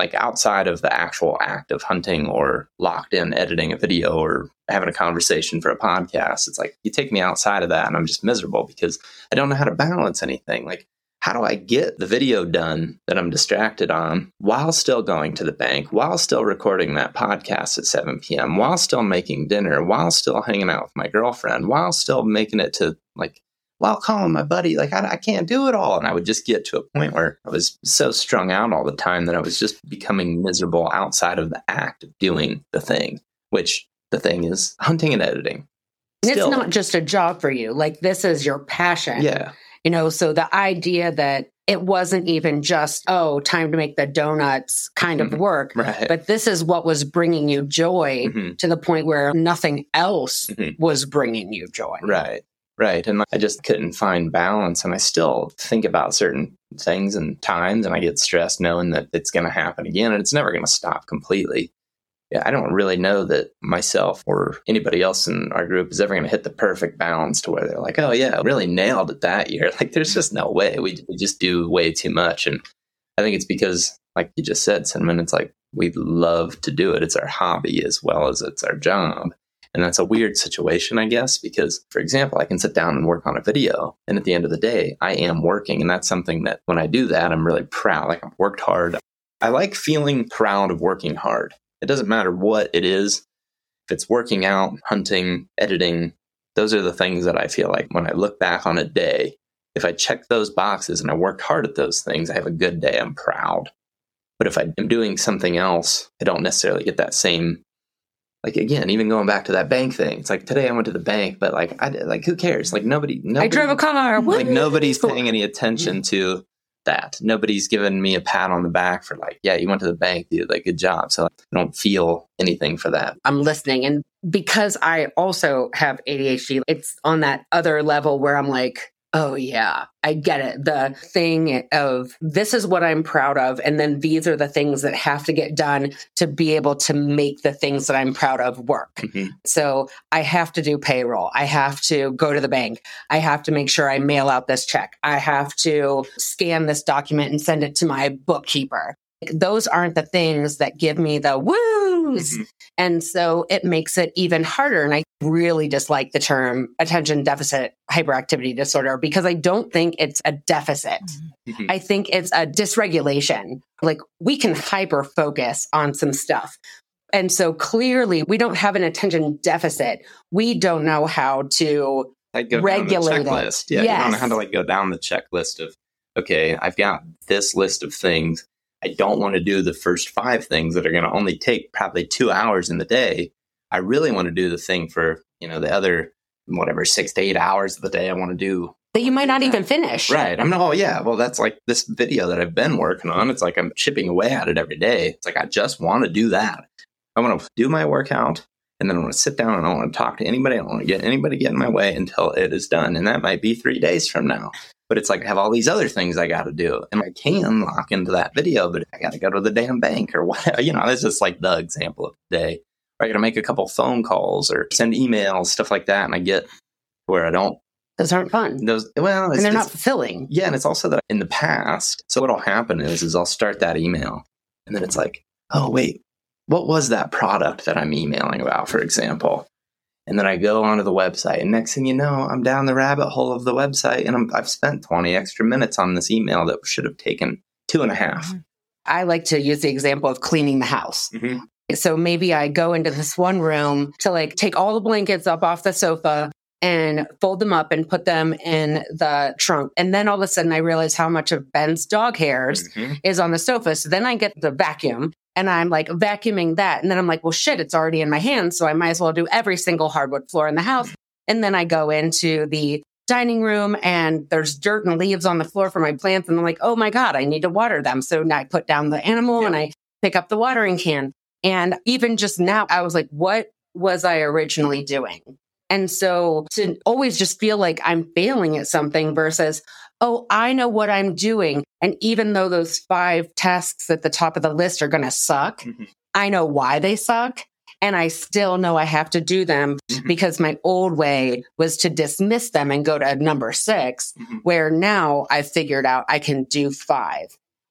Like outside of the actual act of hunting or locked in editing a video or having a conversation for a podcast, it's like you take me outside of that and I'm just miserable because I don't know how to balance anything. Like, how do I get the video done that I'm distracted on while still going to the bank, while still recording that podcast at 7 p.m., while still making dinner, while still hanging out with my girlfriend, while still making it to like while calling my buddy, like, I, I can't do it all. And I would just get to a point where I was so strung out all the time that I was just becoming miserable outside of the act of doing the thing, which the thing is hunting and editing. And Still- it's not just a job for you. Like this is your passion. Yeah. You know, so the idea that it wasn't even just, oh, time to make the donuts kind Mhm. of work, Right. but this is what was bringing you joy Mhm. to the point where nothing else Mhm. was bringing you joy. Right. Right. And I just couldn't find balance. And I still think about certain things and times, and I get stressed knowing that it's going to happen again and it's never going to stop completely. Yeah, I don't really know that myself or anybody else in our group is ever going to hit the perfect balance to where they're like, oh, yeah, really nailed it that year. [laughs] Like, there's just no way. We, we just do way too much. And I think it's because, like you just said, Cinnamon, it's like we love to do it. It's our hobby as well as it's our job. And that's a weird situation, I guess, because, for example, I can sit down and work on a video. And at the end of the day, I am working. And that's something that when I do that, I'm really proud. Like I've worked hard. I like feeling proud of working hard. It doesn't matter what it is. If it's working out, hunting, editing, those are the things that I feel like when I look back on a day, if I check those boxes and I worked hard at those things, I have a good day. I'm proud. But if I am doing something else, I don't necessarily get that same like again, even going back to that bank thing, it's like today I went to the bank, but like I like who cares? Like nobody, nobody I drove a car. like nobody's paying any attention to that. Nobody's giving me a pat on the back for like, yeah, you went to the bank, dude. Like, good job. So I don't feel anything for that. I'm listening. And because I also have ADHD, it's on that other level where I'm like, Oh, yeah. I get it. The thing of this is what I'm proud of. And then these are the things that have to get done to be able to make the things that I'm proud of work. Mhm. So I have to do payroll. I have to go to the bank. I have to make sure I mail out this check. I have to scan this document and send it to my bookkeeper. Those aren't the things that give me the woos. Mhm. And so it makes it even harder. And I really dislike the term attention deficit hyperactivity disorder because I don't think it's a deficit. Mhm. I think it's a dysregulation. Like we can hyper focus on some stuff. And so clearly we don't have an attention deficit. We don't know how to like Regulate it. Yeah, you don't know how to like go down the checklist of okay, I've got this list of things. I don't want to do the first five things that are going to only take probably two hours in the day. I really want to do the thing for you know the other whatever six to eight hours of the day. I want to do that you might not even finish. right. I'm not. Oh yeah, well that's like this video that I've been working on. It's like I'm chipping away at it every day. It's like I just want to do that. I want to do my workout and then I want to sit down and I don't want to talk to anybody. I don't want to get anybody get in my way until it is done. And that might be three days from now. But it's like I have all these other things I got to do. And I can lock into that video, but I got to go to the damn bank or [laughs] whatever. You know, that's just like the example of the day. Or I got to make a couple phone calls or send emails, stuff like that. And I get where I don't, Those aren't fun. those, well, and they're not fulfilling. yeah, and it's also that in the past. So what'll happen is, is I'll start that email, and then it's like, oh wait, what was that product that I'm emailing about, for example? And then I go onto the website, and next thing you know, I'm down the rabbit hole of the website, and I'm, I've spent 20 extra minutes on this email that should have taken two and a half. I like to use the example of cleaning the house. Mhm. So maybe I go into this one room to like take all the blankets up off the sofa and fold them up and put them in the trunk. And then all of a sudden I realize how much of Ben's dog hairs Mhm. is on the sofa. So then I get the vacuum and I'm like vacuuming that. And then I'm like, well, shit, it's already in my hands. So I might as well do every single hardwood floor in the house. And then I go into the dining room and there's dirt and leaves on the floor for my plants. And I'm like, oh my God, I need to water them. So now I put down the animal and I pick up the watering can. And even just now, I was like, what was I originally doing? And so to always just feel like I'm failing at something versus, oh, I know what I'm doing. And even though those five tasks at the top of the list are going to suck, Mhm. I know why they suck. And I still know I have to do them Mhm. because my old way was to dismiss them and go to number 6 Mhm. where now I've figured out I can do five.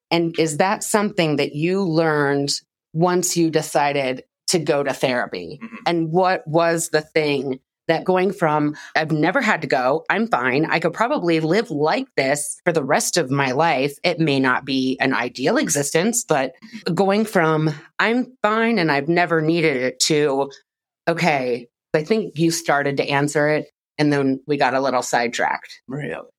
And is that something that you learned once you decided to go to therapy? Mhm. And what was the thing that going from I've never had to go, I'm fine, I could probably live like this for the rest of my life. It may not be an ideal existence, but going from I'm fine and I've never needed it to okay, I think you started to answer it and then we got a little sidetracked. Really?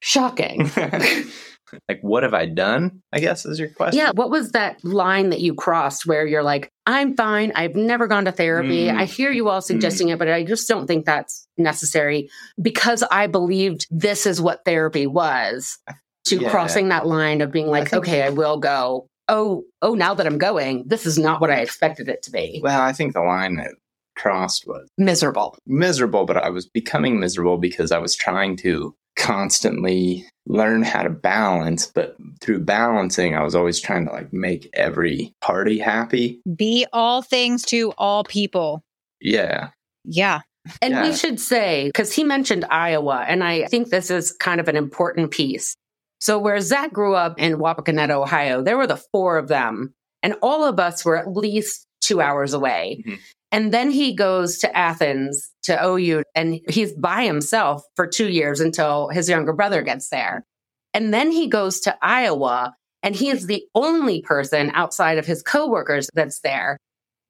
Shocking. [laughs] like, what have I done? I guess is your question. Yeah. What was that line that you crossed where you're like, I'm fine. I've never gone to therapy. Mm. I hear you all suggesting it, but I just don't think that's necessary because I believed this is what therapy was to Yeah. crossing that line of being like, think- okay, I will go. Oh, oh, now that I'm going, this is not what I expected it to be. Well, I think the line that crossed was Miserable. miserable, but I was becoming miserable because I was trying to constantly learn how to balance. But through balancing, I was always trying to like make every party happy. Be all things to all people. Yeah. Yeah. And Yeah. we should say, because he mentioned Iowa, and I think this is kind of an important piece. So, where Zach grew up in Wapakoneta, Ohio, there were the four of them, and all of us were at least two hours away. Mhm. And then he goes to Athens to OU, and he's by himself for two years until his younger brother gets there. And then he goes to Iowa, and he is the only person outside of his coworkers that's there.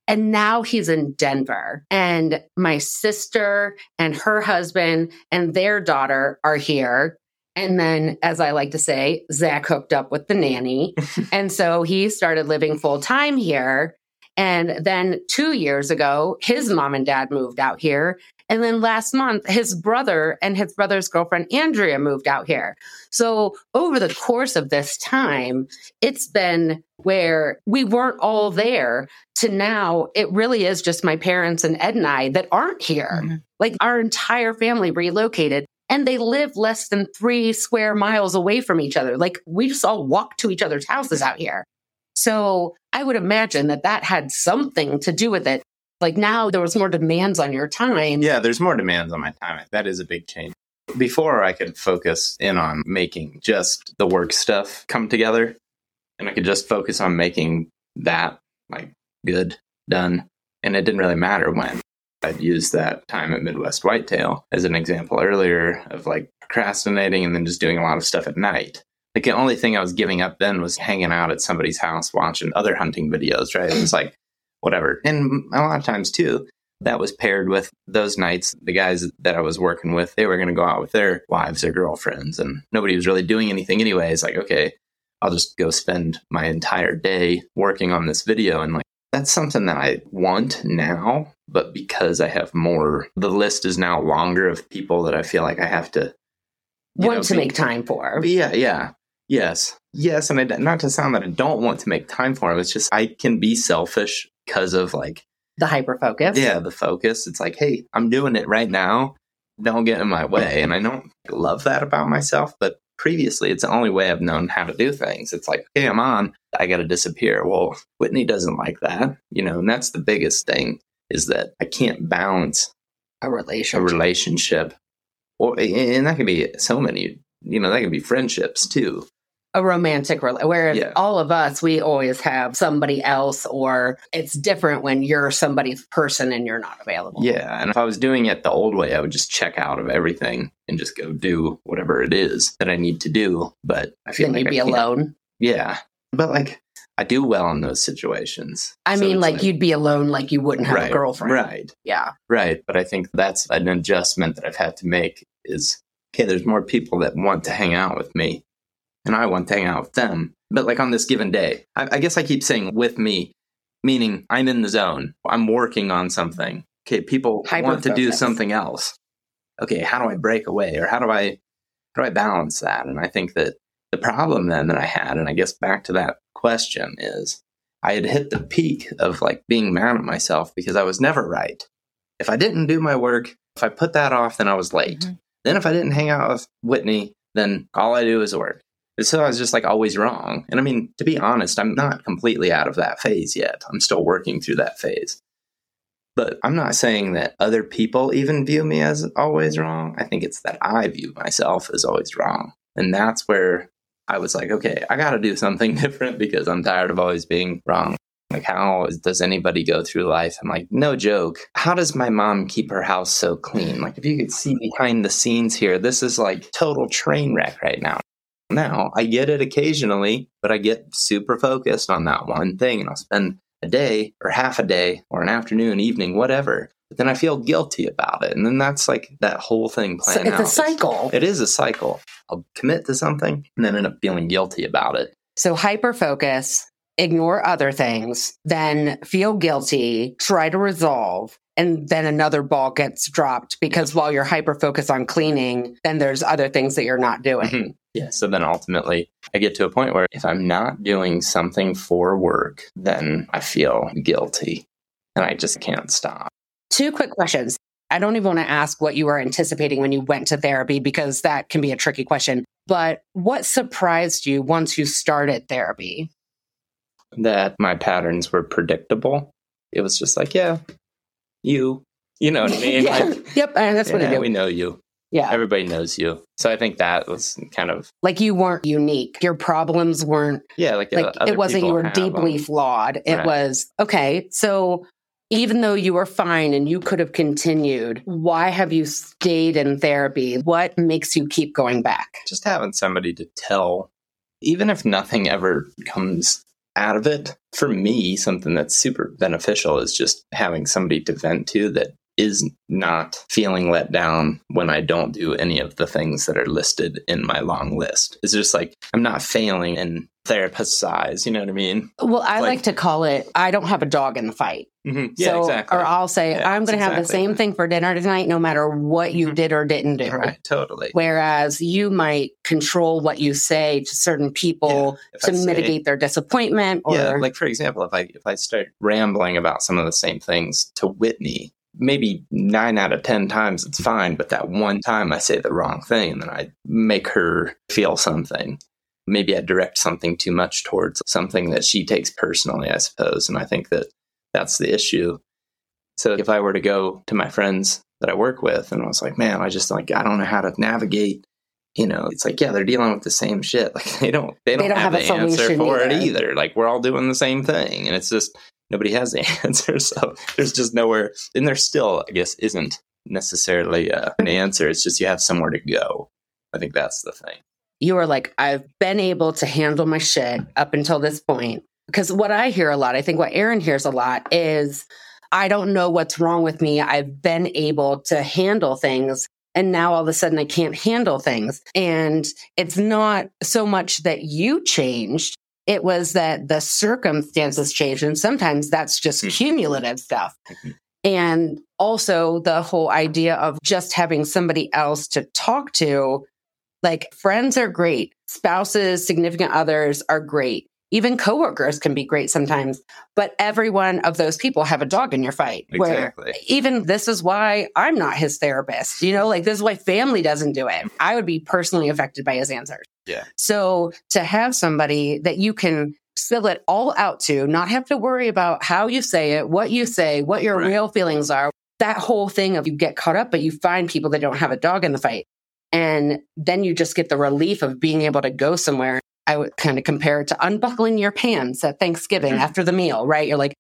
And now he's in Denver. And my sister and her husband and their daughter are here. And then, as I like to say, Zach hooked up with the nanny. [laughs] and so he started living full time here. And then two years ago, his mom and dad moved out here. And then last month, his brother and his brother's girlfriend, Andrea, moved out here. So over the course of this time, it's been where we weren't all there to now it really is just my parents and Ed and I that aren't here. Mhm. Like our entire family relocated and they live less than three square miles away from each other. Like we just all walk to each other's houses out here. So I would imagine that that had something to do with it. Like now there was more demands on your time. Yeah, there's more demands on my time. That is a big change. Before I could focus in on making just the work stuff come together and I could just focus on making that like good, done. And it didn't really matter when. I'd used that time at Midwest Whitetail as an example earlier of like procrastinating and then just doing a lot of stuff at night. Like the only thing I was giving up then was hanging out at somebody's house watching other hunting videos, right? It was like whatever. And a lot of times too, that was paired with those nights the guys that i was working with they were going to go out with their wives or girlfriends and nobody was really doing anything anyway it's like okay i'll just go spend my entire day working on this video and like that's something that i want now but because i have more the list is now longer of people that i feel like i have to want know, to be, make time for yeah yeah yes yes and I, not to sound that i don't want to make time for them it's just i can be selfish because of like the hyper focus. Yeah, the focus. It's like, hey, I'm doing it right now. Don't get in my way. And I don't love that about myself, but previously it's the only way I've known how to do things. It's like, okay, I'm on, I got to disappear. Well, Whitney doesn't like that, you know, and that's the biggest thing is that I can't balance a relationship. A relationship. Or, and that can be so many, you know, that can be friendships too a romantic relationship. Whereas yeah. all of us, we always have somebody else, or it's different when you're somebody's person and you're not available. Yeah. And if I was doing it the old way, I would just check out of everything and just go do whatever it is that I need to do. But I feel then like you'd be alone. Yeah. But like, I do well in those situations. I so mean, like, like, you'd be alone, like you wouldn't have right, a girlfriend. Right. Yeah. Right. But I think that's an adjustment that I've had to make is okay, there's more people that want to hang out with me and I want to hang out with them. But like on this given day, I, I guess I keep saying with me, meaning I'm in the zone. I'm working on something. Okay, people want to do something else. Okay, how do I break away, or how do I how do I balance that? And I think that the problem then that I had, and I guess back to that question is, I had hit the peak of like being mad at myself because I was never right. If I didn't do my work, if I put that off, then I was late. Mm-hmm. Then if I didn't hang out with Whitney, then all I do is work. So I was just like always wrong. And I mean, to be honest, I'm not completely out of that phase yet. I'm still working through that phase. But I'm not saying that other people even view me as always wrong. I think it's that I view myself as always wrong. And that's where I was like, okay, I got to do something [laughs] different because I'm tired of always being wrong. Like, how does anybody go through life? I'm like, no joke. How does my mom keep her house so clean? Like, if you could see behind the scenes here, this is like total train wreck right now. Now, I get it occasionally, but I get super focused on that one thing and I'll spend a day or half a day or an afternoon, evening, whatever. But then I feel guilty about it. And then that's like that whole thing playing so it's out. a cycle. It is a cycle. I'll commit to something and then end up feeling guilty about it. So hyper focus, ignore other things, then feel guilty, try to resolve, and then another ball gets dropped because while you're hyper focused on cleaning, then there's other things that you're not doing. Mm-hmm. Yeah. So then ultimately, I get to a point where if I'm not doing something for work, then I feel guilty and I just can't stop. Two quick questions. I don't even want to ask what you were anticipating when you went to therapy because that can be a tricky question. But what surprised you once you started therapy? That my patterns were predictable. It was just like, yeah, you, you know what I mean? [laughs] yeah. Like, yep. That's what I do. We know you. Yeah. Everybody knows you. So I think that was kind of like you weren't unique. Your problems weren't Yeah, like, uh, like it wasn't you were deeply them. flawed. It right. was okay. So even though you were fine and you could have continued, why have you stayed in therapy? What makes you keep going back? Just having somebody to tell, even if nothing ever comes out of it. For me, something that's super beneficial is just having somebody to vent to that is not feeling let down when I don't do any of the things that are listed in my long list. It's just like I'm not failing in therapist size. You know what I mean? Well, I like, like to call it I don't have a dog in the fight. Mm-hmm. Yeah, so, exactly. Or I'll say, yeah, I'm going to have the same thing for dinner tonight, no matter what you mm-hmm. did or didn't do. Right, totally. Whereas you might control what you say to certain people yeah, to say, mitigate their disappointment. Or, yeah, like for example, if I if I start rambling about some of the same things to Whitney, maybe nine out of 10 times it's fine, but that one time I say the wrong thing and then I make her feel something. Maybe I direct something too much towards something that she takes personally, I suppose. And I think that that's the issue. So if I were to go to my friends that I work with and I was like, man, I just like, I don't know how to navigate. You know, it's like, yeah, they're dealing with the same shit. [laughs] Like they don't, they don't, They don't have, have a the answer for it either. either. Like we're all doing the same thing. And it's just, nobody has the [laughs] answer. So there's just nowhere, and there still, I guess, isn't necessarily uh, an answer. It's just you have somewhere to go. I think that's the thing. you are like, I've been able to handle my shit up until this point. Because what I hear a lot, I think what Erin hears a lot is, I don't know what's wrong with me. I've been able to handle things. And now all of a sudden I can't handle things. And it's not so much that you changed. It was that the circumstances changed. And sometimes that's just Mhm. cumulative stuff. Mhm. And also the whole idea of just having somebody else to talk to like friends are great, spouses, significant others are great. Even coworkers can be great sometimes, but every one of those people have a dog in your fight. Exactly. even this is why I'm not his therapist. You know, like this is why family doesn't do it. I would be personally affected by his answers. Yeah. So to have somebody that you can spill it all out to, not have to worry about how you say it, what you say, what your Right. real feelings are, that whole thing of you get caught up, but you find people that don't have a dog in the fight. And then you just get the relief of being able to go somewhere. I would kind of compare it to unbuckling your pants at Thanksgiving Mhm. after the meal, right? You're like,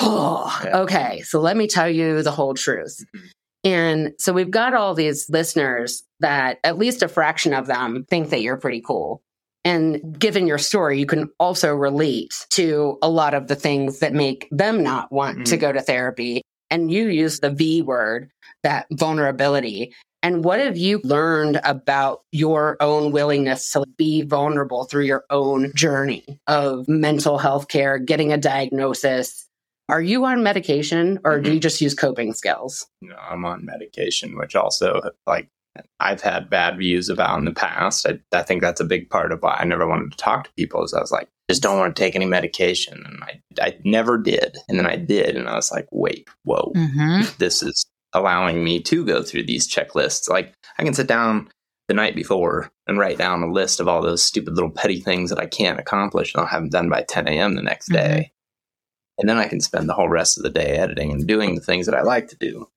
oh, Yeah. okay. So let me tell you the whole truth. Mhm. And so we've got all these listeners that at least a fraction of them think that you're pretty cool. And given your story, you can also relate to a lot of the things that make them not want to Mhm. go to therapy. And you use the V word, that vulnerability. And what have you learned about your own willingness to be vulnerable through your own journey of mental health care, getting a diagnosis? Are you on medication or do you just use coping skills? Know, I'm on medication, which also like I've had bad views about in the past. I, I think that's a big part of why I never wanted to talk to people. Is I was like, just don't want to take any medication, and I I never did, and then I did, and I was like, wait, whoa, Mm-hmm. this is allowing me to go through these checklists. Like I can sit down the night before and write down a list of all those stupid little petty things that I can't accomplish and I'll have them done by 10 a.m. the next day. And then I can spend the whole rest of the day editing and doing the things that I like to do.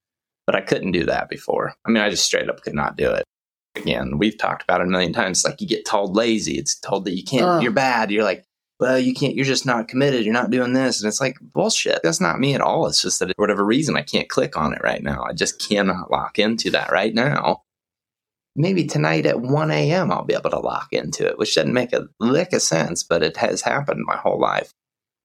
But I couldn't do that before. I mean, I just straight up could not do it. Again, we've talked about it a million times. Like you get told lazy. It's told that you can't, Ugh. you're bad. You're like, well, you can't, you're just not committed. You're not doing this. And it's like, bullshit. That's not me at all. It's just that for whatever reason, I can't click on it right now. I just cannot lock into that right now. Maybe tonight at 1 a.m., I'll be able to lock into it, which doesn't make a lick of sense, but it has happened my whole life.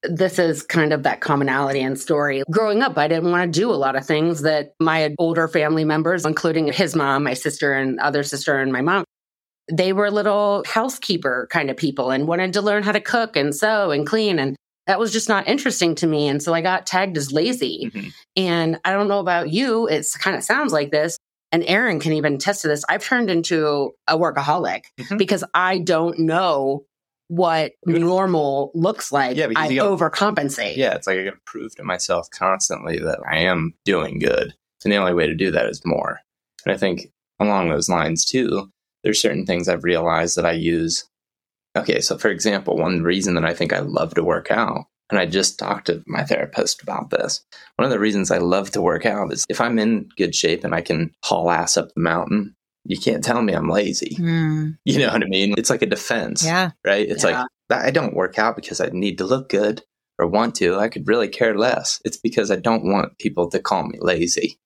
This is kind of that commonality in story. Growing up, I didn't want to do a lot of things that my older family members, including his mom, my sister, and other sister, and my mom, they were little housekeeper kind of people and wanted to learn how to cook and sew and clean. And that was just not interesting to me. And so I got tagged as lazy. Mhm. And I don't know about you, it kind of sounds like this. And Erin can even attest to this. I've turned into a workaholic Mhm. because I don't know what normal looks like. Yeah, I you got- overcompensate. Yeah, it's like I got to prove to myself constantly that I am doing good. And the only way to do that is more. And I think along those lines too, there's certain things I've realized that I use. Okay, so for example, one reason that I think I love to work out, and I just talked to my therapist about this. One of the reasons I love to work out is if I'm in good shape and I can haul ass up the mountain, you can't tell me I'm lazy. Mm, [laughs] You know what I mean? It's like a defense yeah. right? It's Yeah. like I don't work out because I need to look good or want to. I could really care less. It's because I don't want people to call me lazy.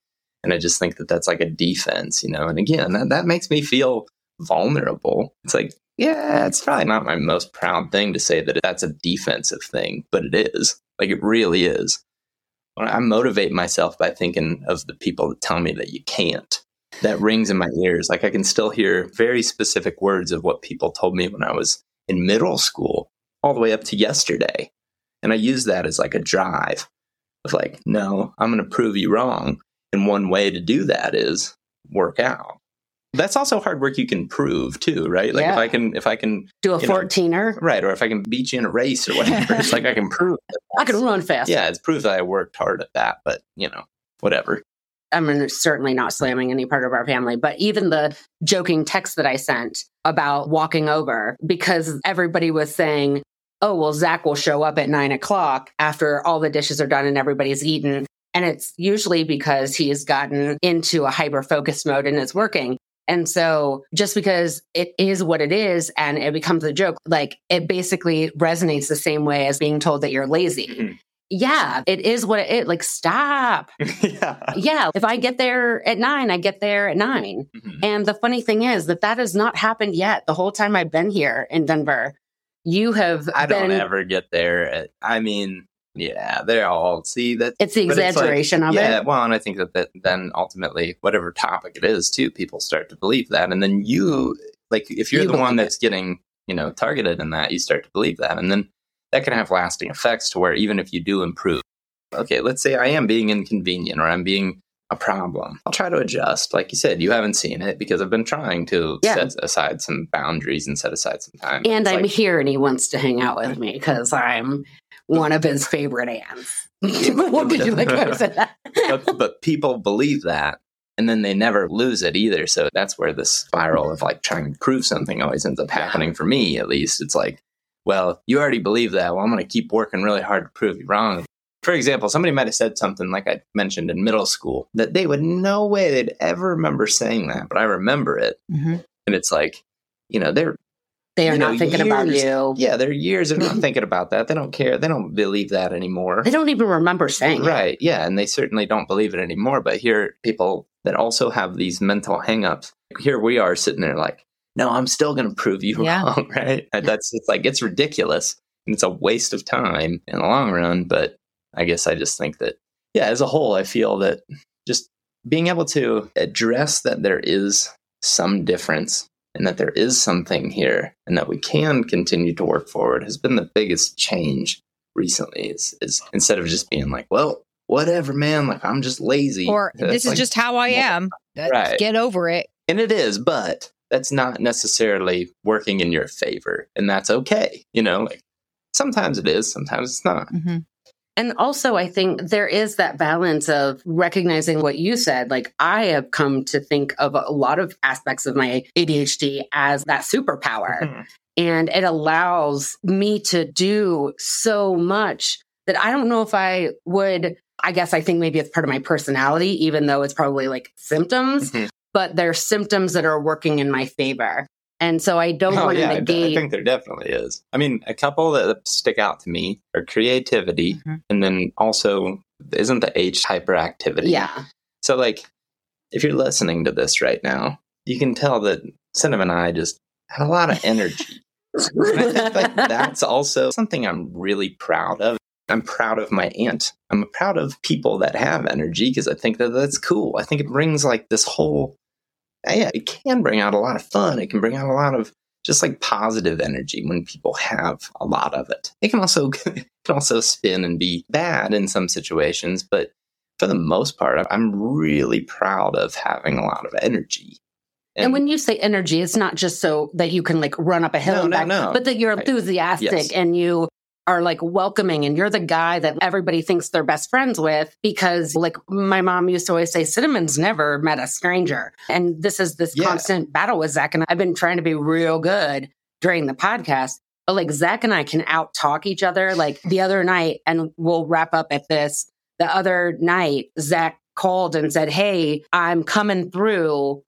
And I just think that that's like a defense, you know? And again, that, that makes me feel vulnerable. It's like, yeah, it's probably not my most proud thing to say that that's a defensive thing, but it is. Like it really is. I motivate myself by thinking of the people that tell me that you can't. That rings in my ears. Like I can still hear very specific words of what people told me when I was in middle school, all the way up to yesterday. And I use that as like a drive of like, no, I'm going to prove you wrong. And one way to do that is work out. That's also hard work you can prove too, right? Like if I can, if I can, Do a 14er. right, or if I can beat you in a race or [laughs] whatever, it's like I can prove. I can run fast. Yeah, it's proof that I worked hard at that. But you know, whatever. I'm certainly not slamming any part of our family, but even the joking text that I sent about walking over because everybody was saying, oh, well, Zach will show up at nine o'clock after all the dishes are done and everybody's eaten. And it's usually because he's gotten into a hyper focus mode and is working. And so just because it is what it is and it becomes a joke, like it basically resonates the same way as being told that you're lazy. Mm-hmm yeah, it is what it is. Like, stop. [laughs] yeah. Yeah. If I get there at nine, I get there at 9 mm-hmm. And the funny thing is that that has not happened yet. The whole time I've been here in Denver, you have. I been, don't ever get there. At, I mean, yeah, they're all see that. It's the exaggeration it's like, of yeah, it. Yeah. Well, and I think that, that then ultimately, whatever topic it is, too, people start to believe that. And then you, like, if you're you the one that's it. getting, you know, targeted in that, you start to believe that. And then that can have lasting effects to where even if you do improve, okay, let's say I am being inconvenient or I'm being a problem. I'll try to adjust. Like you said, you haven't seen it because I've been trying to yeah. set aside some boundaries and set aside some time. And it's I'm like, here and he wants to hang out with me [laughs] because I'm one of his favorite ants. what did you like I said that? but, but people believe that and then they never lose it either. So that's where the spiral of like trying to prove something always ends up happening for me, at least. It's like, well, you already believe that. Well, I'm going to keep working really hard to prove you wrong. For example, somebody might have said something like I mentioned in middle school that they would no way they'd ever remember saying that, but I remember it. Mm-hmm. And it's like, you know, they're they are not know, thinking years, about you. Yeah, they're years of not [clears throat] thinking about that. They don't care. They don't believe that anymore. They don't even remember saying right. It. Yeah, and they certainly don't believe it anymore. But here, people that also have these mental hangups. Here we are sitting there like, no, I'm still going to prove you yeah. wrong, [laughs] right? That's it's like it's ridiculous and it's a waste of time in the long run. But I guess I just think that, yeah, as a whole, I feel that just being able to address that there is some difference and that there is something here and that we can continue to work forward has been the biggest change recently is, is instead of just being like, well, whatever, man, like I'm just lazy. Or [laughs] this is like, just how I [laughs] am. Right. Get over it. And it is, but that's not necessarily working in your favor. And that's okay. You know, like sometimes it is, sometimes it's not. Mm-hmm. And also, I think there is that balance of recognizing what you said. Like, I have come to think of a lot of aspects of my ADHD as that superpower. Mm-hmm. And it allows me to do so much that I don't know if I would. I guess I think maybe it's part of my personality, even though it's probably like symptoms. Mm-hmm but there's symptoms that are working in my favor. And so I don't oh, want yeah, to negate. I think there definitely is. I mean, a couple that stick out to me are creativity mm-hmm. and then also isn't the H hyperactivity. Yeah. So like if you're listening to this right now, you can tell that Cinnamon and I just had a lot of energy. I [laughs] think [laughs] like [laughs] that's also something I'm really proud of. I'm proud of my aunt. I'm proud of people that have energy because I think that that's cool. I think it brings like this whole yeah, it can bring out a lot of fun. It can bring out a lot of just like positive energy when people have a lot of it. It can also it [laughs] can also spin and be bad in some situations, but for the most part, I'm really proud of having a lot of energy. And, and, when you say energy, it's not just so that you can like run up a hill no, and back, no, no. but that you're enthusiastic yes. and you are like welcoming and you're the guy that everybody thinks they're best friends with because like my mom used to always say cinnamon's never met a stranger and this is this yeah. constant battle with zach and i've been trying to be real good during the podcast but like zach and i can out talk each other like the other night and we'll wrap up at this the other night zach called and said hey i'm coming through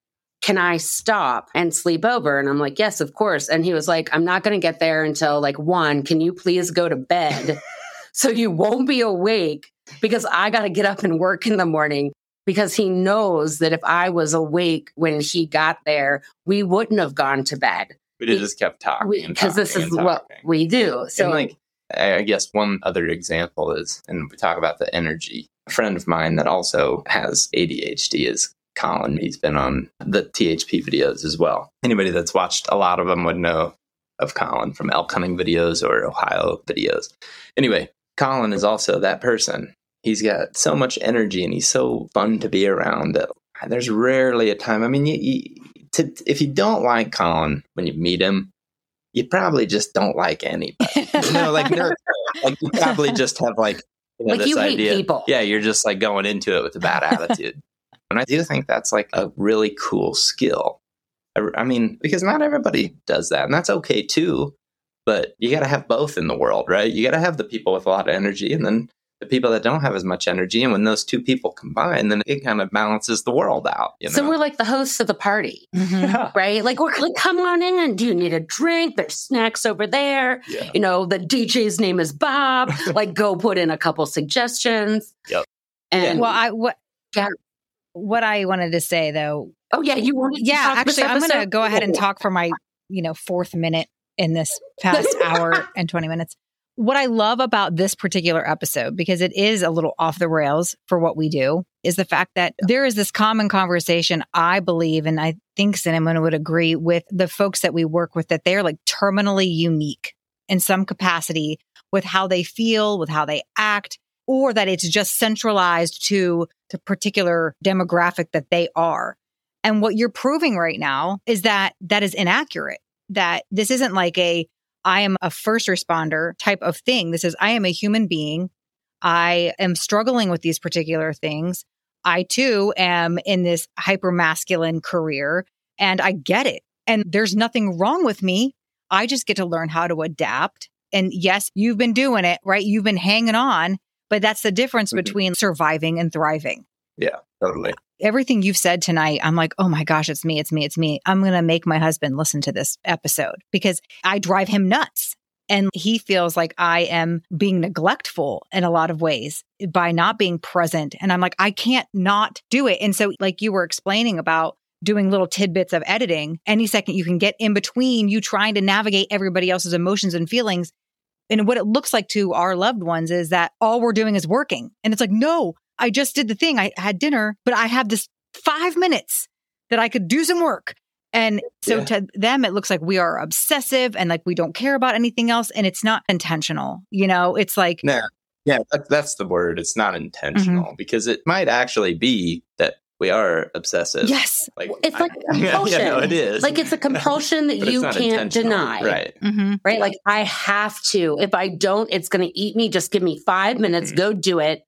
can I stop and sleep over? And I'm like, yes, of course. And he was like, I'm not going to get there until like one. Can you please go to bed [laughs] so you won't be awake? Because I got to get up and work in the morning. Because he knows that if I was awake when he got there, we wouldn't have gone to bed. We just kept talking. Because this is what we do. So, and like, I guess one other example is, and we talk about the energy. A friend of mine that also has ADHD is Colin. He's been on the THP videos as well. Anybody that's watched a lot of them would know of Colin from elk hunting videos or Ohio videos. Anyway, Colin is also that person. He's got so much energy and he's so fun to be around that there's rarely a time. I mean, you, you, to, if you don't like Colin when you meet him, you probably just don't like anybody. [laughs] you know, like, like you probably just have like You know, Like, this you hate idea- people. Yeah, you're just like going into it with a bad attitude. And I do think that's like a really cool skill. I, I mean, because not everybody does that, and that's okay too. But you got to have both in the world, right? You got to have the people with a lot of energy, and then the people that don't have as much energy. And when those two people combine, then it kind of balances the world out. You know? So we're like the hosts of the party, mm-hmm. yeah. [laughs] right? Like we're like, come on in. Do you need a drink? There's snacks over there. Yeah. You know, the DJ's name is Bob. [laughs] like, go put in a couple suggestions. Yep. And Well, I what Yeah. What I wanted to say though. oh yeah, you wanted. to Yeah, actually, I'm going to go ahead and talk for my you know fourth minute in this past [laughs] hour and 20 minutes. What I love about this particular episode, because it is a little off the rails for what we do, is the fact that there is this common conversation, I believe, and I think Cinnamon would agree with the folks that we work with, that they're like terminally unique in some capacity with how they feel, with how they act, or that it's just centralized to the particular demographic that they are. And what you're proving right now is that that is inaccurate, that this isn't like a I am a first responder type of thing. This is, I am a human being. I am struggling with these particular things. I too am in this hyper masculine career and I get it. And there's nothing wrong with me. I just get to learn how to adapt. And yes, you've been doing it, right? You've been hanging on, but that's the difference Mhm. between surviving and thriving yeah, totally. everything you've said tonight, I'm like, oh my gosh, it's me, it's me, it's me. I'm going to make my husband listen to this episode because I drive him nuts. And he feels like I am being neglectful in a lot of ways by not being present. And I'm like, I can't not do it. And so, like you were explaining about doing little tidbits of editing, any second you can get in between you trying to navigate everybody else's emotions and feelings. And what it looks like to our loved ones is that all we're doing is working. And it's like, no, I just did the thing. I had dinner, but I have this five minutes that I could do some work. And so Yeah. to them, it looks like we are obsessive and like we don't care about anything else. And it's not intentional. You know, it's like, No, yeah, that, that's the word. It's not intentional Mm-hmm. because it might actually be that we are obsessive. yes. Like It's like [laughs] I- compulsion. yeah, no, it is. Like it's a compulsion [laughs] that you can't deny. Right. Mm-hmm. Right. Like I have to. If I don't, it's going to eat me. Just give me five minutes, Mhm. go do it.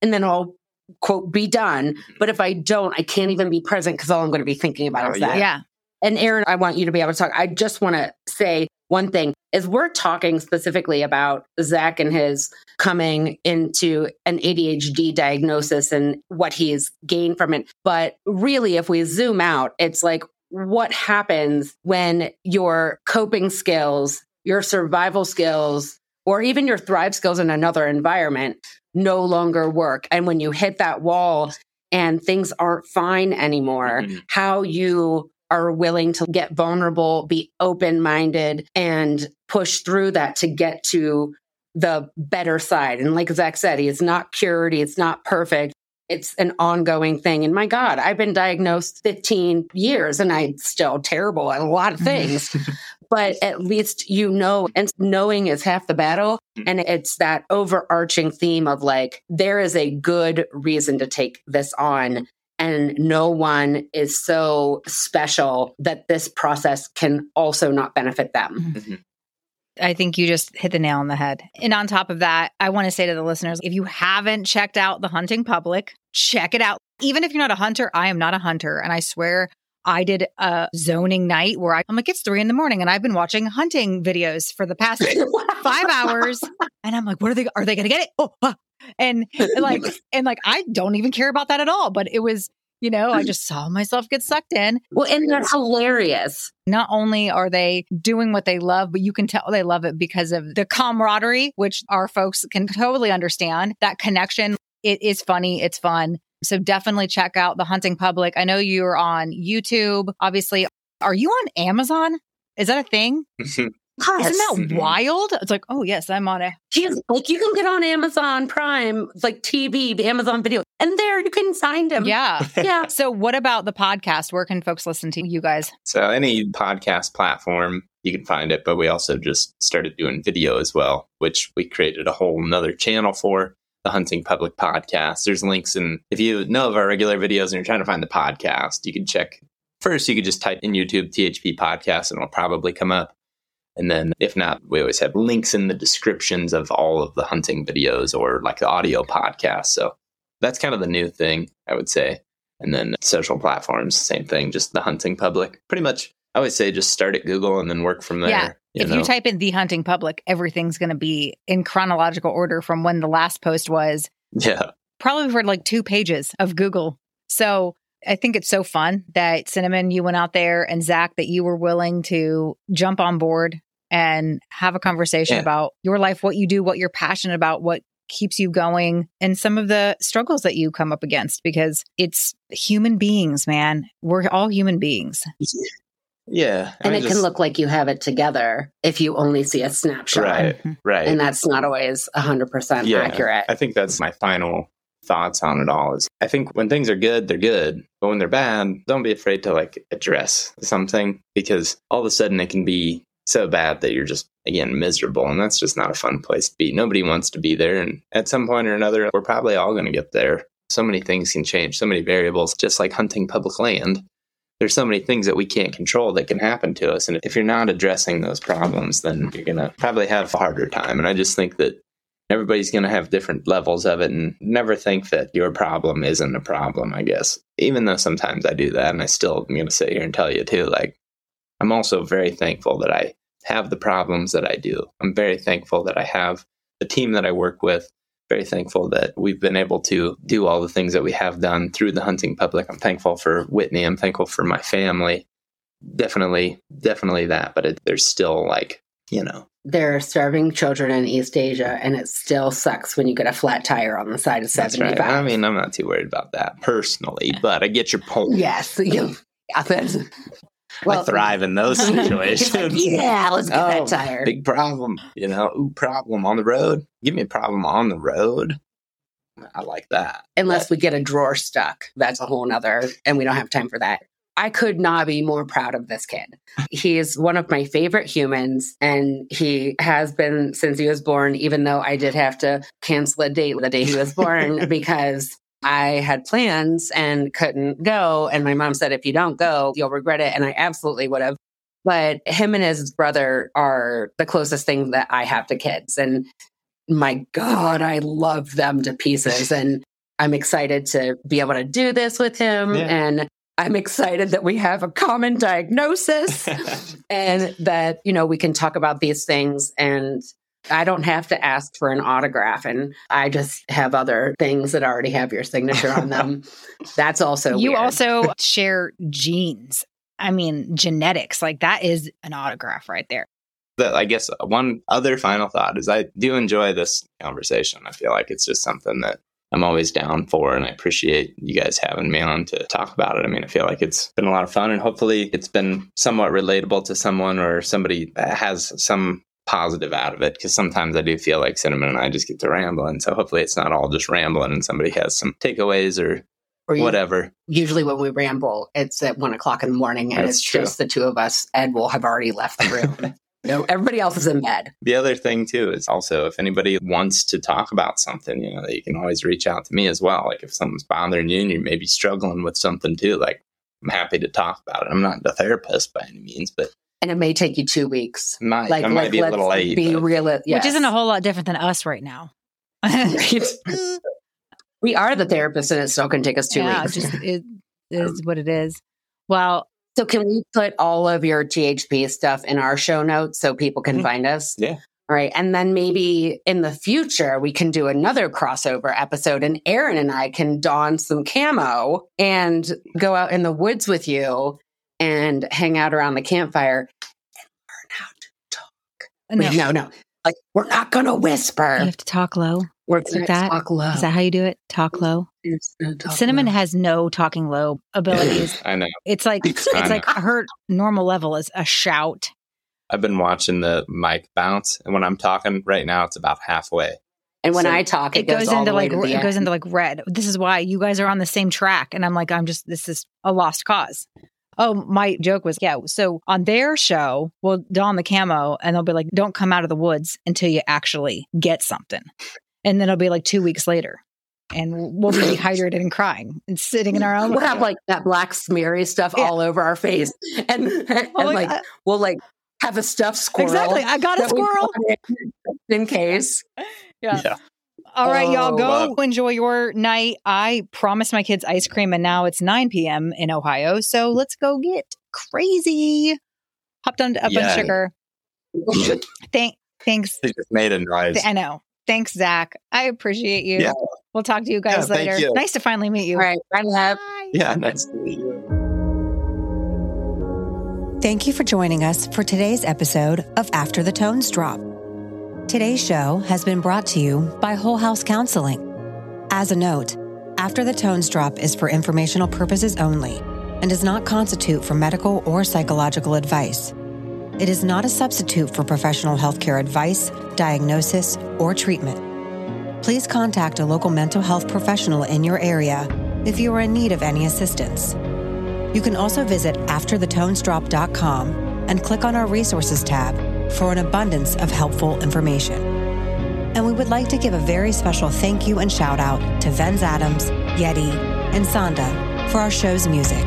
And then I'll quote, be done. But if I don't, I can't even be present because all I'm going to be thinking about Oh, is that. Yeah. And Erin, I want you to be able to talk. I just want to say one thing is we're talking specifically about Zach and his coming into an ADHD diagnosis and what he's gained from it. But really, if we zoom out, it's like what happens when your coping skills, your survival skills, or even your thrive skills in another environment no longer work. And when you hit that wall and things aren't fine anymore, Mhm. how you are willing to get vulnerable, be open minded, and push through that to get to the better side. And like Zach said, it's not cured, it's not perfect. It's an ongoing thing. And my God, I've been diagnosed 15 years and I'm still terrible at a lot of mm-hmm. things. [laughs] but at least you know, and knowing is half the battle. Mm. And it's that overarching theme of like, there is a good reason to take this on. And no one is so special that this process can also not benefit them. Mhm. I think you just hit the nail on the head. And on top of that, I want to say to the listeners if you haven't checked out The Hunting Public, check it out. Even if you're not a hunter, I am not a hunter. And I swear I did a zoning night where I, I'm like, it's three in the morning and I've been watching hunting videos for the past [laughs] five hours. And I'm like, what are they, are they going to get it? Oh, ah. and like, [laughs] and like, I don't even care about that at all. But it was, you know, I just saw myself get sucked in. Well, and they're hilarious. Not only are they doing what they love, but you can tell they love it because of the camaraderie, which our folks can totally understand. That connection, it is funny, it's fun. So definitely check out the hunting public. I know you're on YouTube. Obviously, are you on Amazon? Is that a thing? [laughs] Yes. Isn't that Mhm. wild? It's like, oh yes, I'm on it. He's like, you can get on Amazon Prime, like TV, Amazon Video, and there you can find him. Yeah. [laughs] Yeah. So what about the podcast? Where can folks listen to you guys? So any podcast platform you can find it, but we also just started doing video as well, which we created a whole nother channel for the Hunting Public Podcast. There's links and if you know of our regular videos and you're trying to find the podcast, you can check first you could just type in YouTube THP podcast and it'll probably come up. And then, if not, we always have links in the descriptions of all of the hunting videos or like the audio podcast. So that's kind of the new thing, I would say. And then social platforms, same thing, just the hunting public. Pretty much, I always say just start at Google and then work from there. Yeah. If know? you type in the hunting public, everything's going to be in chronological order from when the last post was, yeah. probably for like two pages of Google. So I think it's so fun that Cinnamon, you went out there and Zach, that you were willing to jump on board and have a conversation Yeah. about your life, what you do, what you're passionate about, what keeps you going, and some of the struggles that you come up against because it's human beings, man. We're all human beings. [laughs] Yeah. And I it just- can look like you have it together if you only see a snapshot. right. Mhm. Right. And that's not always 100% Yeah. accurate. I think that's my final thoughts on it all is I think when things are good, they're good. But when they're bad, don't be afraid to like address something because all of a sudden it can be so bad that you're just again miserable and that's just not a fun place to be. Nobody wants to be there and at some point or another we're probably all going to get there. So many things can change, so many variables just like hunting public land. There's so many things that we can't control that can happen to us and if you're not addressing those problems then you're going to probably have a harder time and I just think that everybody's going to have different levels of it and never think that your problem isn't a problem i guess. Even though sometimes i do that and i still am going to sit here and tell you too like i'm also very thankful that i have the problems that i do. I'm very thankful that i have the team that i work with very thankful that we've been able to do all the things that we have done through the hunting public i'm thankful for whitney i'm thankful for my family definitely definitely that but it, there's still like you know There are starving children in East Asia, and it still sucks when you get a flat tire on the side of That's 75. right. I mean, I'm not too worried about that personally, but I get your point. yes. You, yeah, that's, I thrive in those [laughs] He's like, situations. [laughs] yeah, let's get Oh, that tire. Big problem, you know. Ooh, problem on the road. Give me a problem on the road. I like that. Unless we get a drawer stuck. That's a whole nother, and we don't have time for that. I could not be more proud of this kid. He is one of my favorite humans, and he has been since he was born, even though I did have to cancel a date the day he was [laughs] born because I had plans and couldn't go. And my mom said, if you don't go, you'll regret it. And I absolutely would have. But him and his brother are the closest thing that I have to kids. And my God, I love them to pieces. And I'm excited to be able to do this with him. Yeah. And I'm excited that we have a common diagnosis [laughs] and that, you know, we can talk about these things and I don't have to ask for an autograph and I just have other things that already have your signature on them. [laughs] That's also you weird. also share genes. I mean, genetics. Like that is an autograph right there. The- I guess one other final thought is I do enjoy this conversation. I feel like it's just something that I'm always down for, and I appreciate you guys having me on to talk about it. I mean, I feel like it's been a lot of fun, and hopefully, it's been somewhat relatable to someone or somebody that has some positive out of it. Because sometimes I do feel like Cinnamon and I just get to rambling. So hopefully, it's not all just rambling, and somebody has some takeaways or Or you- whatever. Usually when we ramble, it's at one o'clock in the morning and That's it's true. just the two of us. and we will have already left the room. [laughs] no, everybody else is in bed. The other thing too is also if anybody wants to talk about something, you know, you can always reach out to me as well. Like if something's bothering you and you may be struggling with something too, like I'm happy to talk about it. I'm not a therapist by any means, but And it may take you two weeks. Might, Like, I might like be a let's little late. be but- real. Yes. Which isn't a whole lot different than us right now. [laughs] we are the therapist and it still can take us two yeah, weeks. just [laughs] it is what it is. Well, So can we put all of your THP stuff in our show notes so people can Mhm. find us? Yeah. All right. And then maybe in the future, we can do another crossover episode and Erin and I can don some camo and go out in the woods with you and hang out around the campfire and learn how to talk. no, Wait, no, no. Like, we're not going to whisper. you have to talk low. We're Is going it to that? talk low. Is that how you do it? Talk low. Talk Cinnamon low. has no talking low abilities. [laughs] I know. It's like it's I know. like her normal level is a shout. I've been watching the mic bounce, and when I'm talking right now, it's about halfway. and when so I talk, it, It goes, all into the way like to re- the it goes into like red. This is why you guys are on the same track, and I'm like, I'm just this is a lost cause. Oh, my joke was yeah. So on their show, we'll don the camo, and they'll be like, "Don't come out of the woods until you actually get something," and then it'll be like two weeks later, and we'll be [laughs] dehydrated and crying and sitting in our own. We'll have like that black smeary stuff Yeah. all over our face, and, [laughs] and Oh like God. we'll like have a stuffed squirrel. Exactly. I got a squirrel. in in case. [laughs] Yeah. Yeah. All right, y'all Oh, go wow. enjoy your night. I promised my kids ice cream and now it's 9 p.m. in Ohio. So let's go get crazy. Hopped on up on Yeah. sugar. Thank, thanks. They just made a noise. I know. Thanks, Zach. I appreciate you. Yeah. We'll talk to you guys Yeah, later. you. Nice to finally meet you. All right. Bye, love. Bye. Yeah, nice to meet you. Thank you for joining us for today's episode of After the Tones Drop. Today's show has been brought to you by Whole House Counseling. As a note, After the Tones Drop is for informational purposes only and does not constitute for medical or psychological advice. It is not a substitute for professional healthcare advice, diagnosis, or treatment. Please contact a local mental health professional in your area if you are in need of any assistance. You can also visit afterthetonesdrop.com and click on our resources tab for an abundance of helpful information. And we would like to give a very special thank you and shout out to Venz Adams, Yeti, and Sonda for our show's music.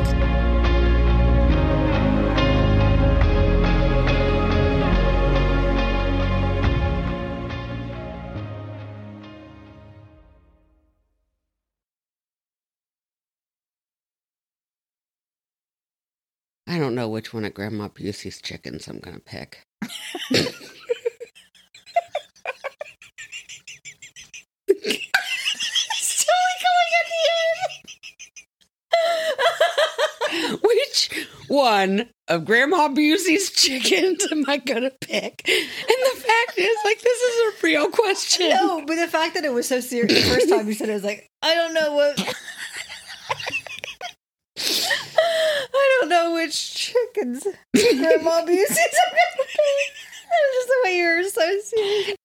I don't know which one of Grandma Busey's chickens I'm going to pick. [laughs] Which one of Grandma Busey's chickens [laughs] am I going to pick? And the fact is, like, this is a real question. No, but the fact that it was so serious the first time you said it, I was like, I don't know what. I don't know which chickens [laughs] Grandma Busey's just the way you're so serious.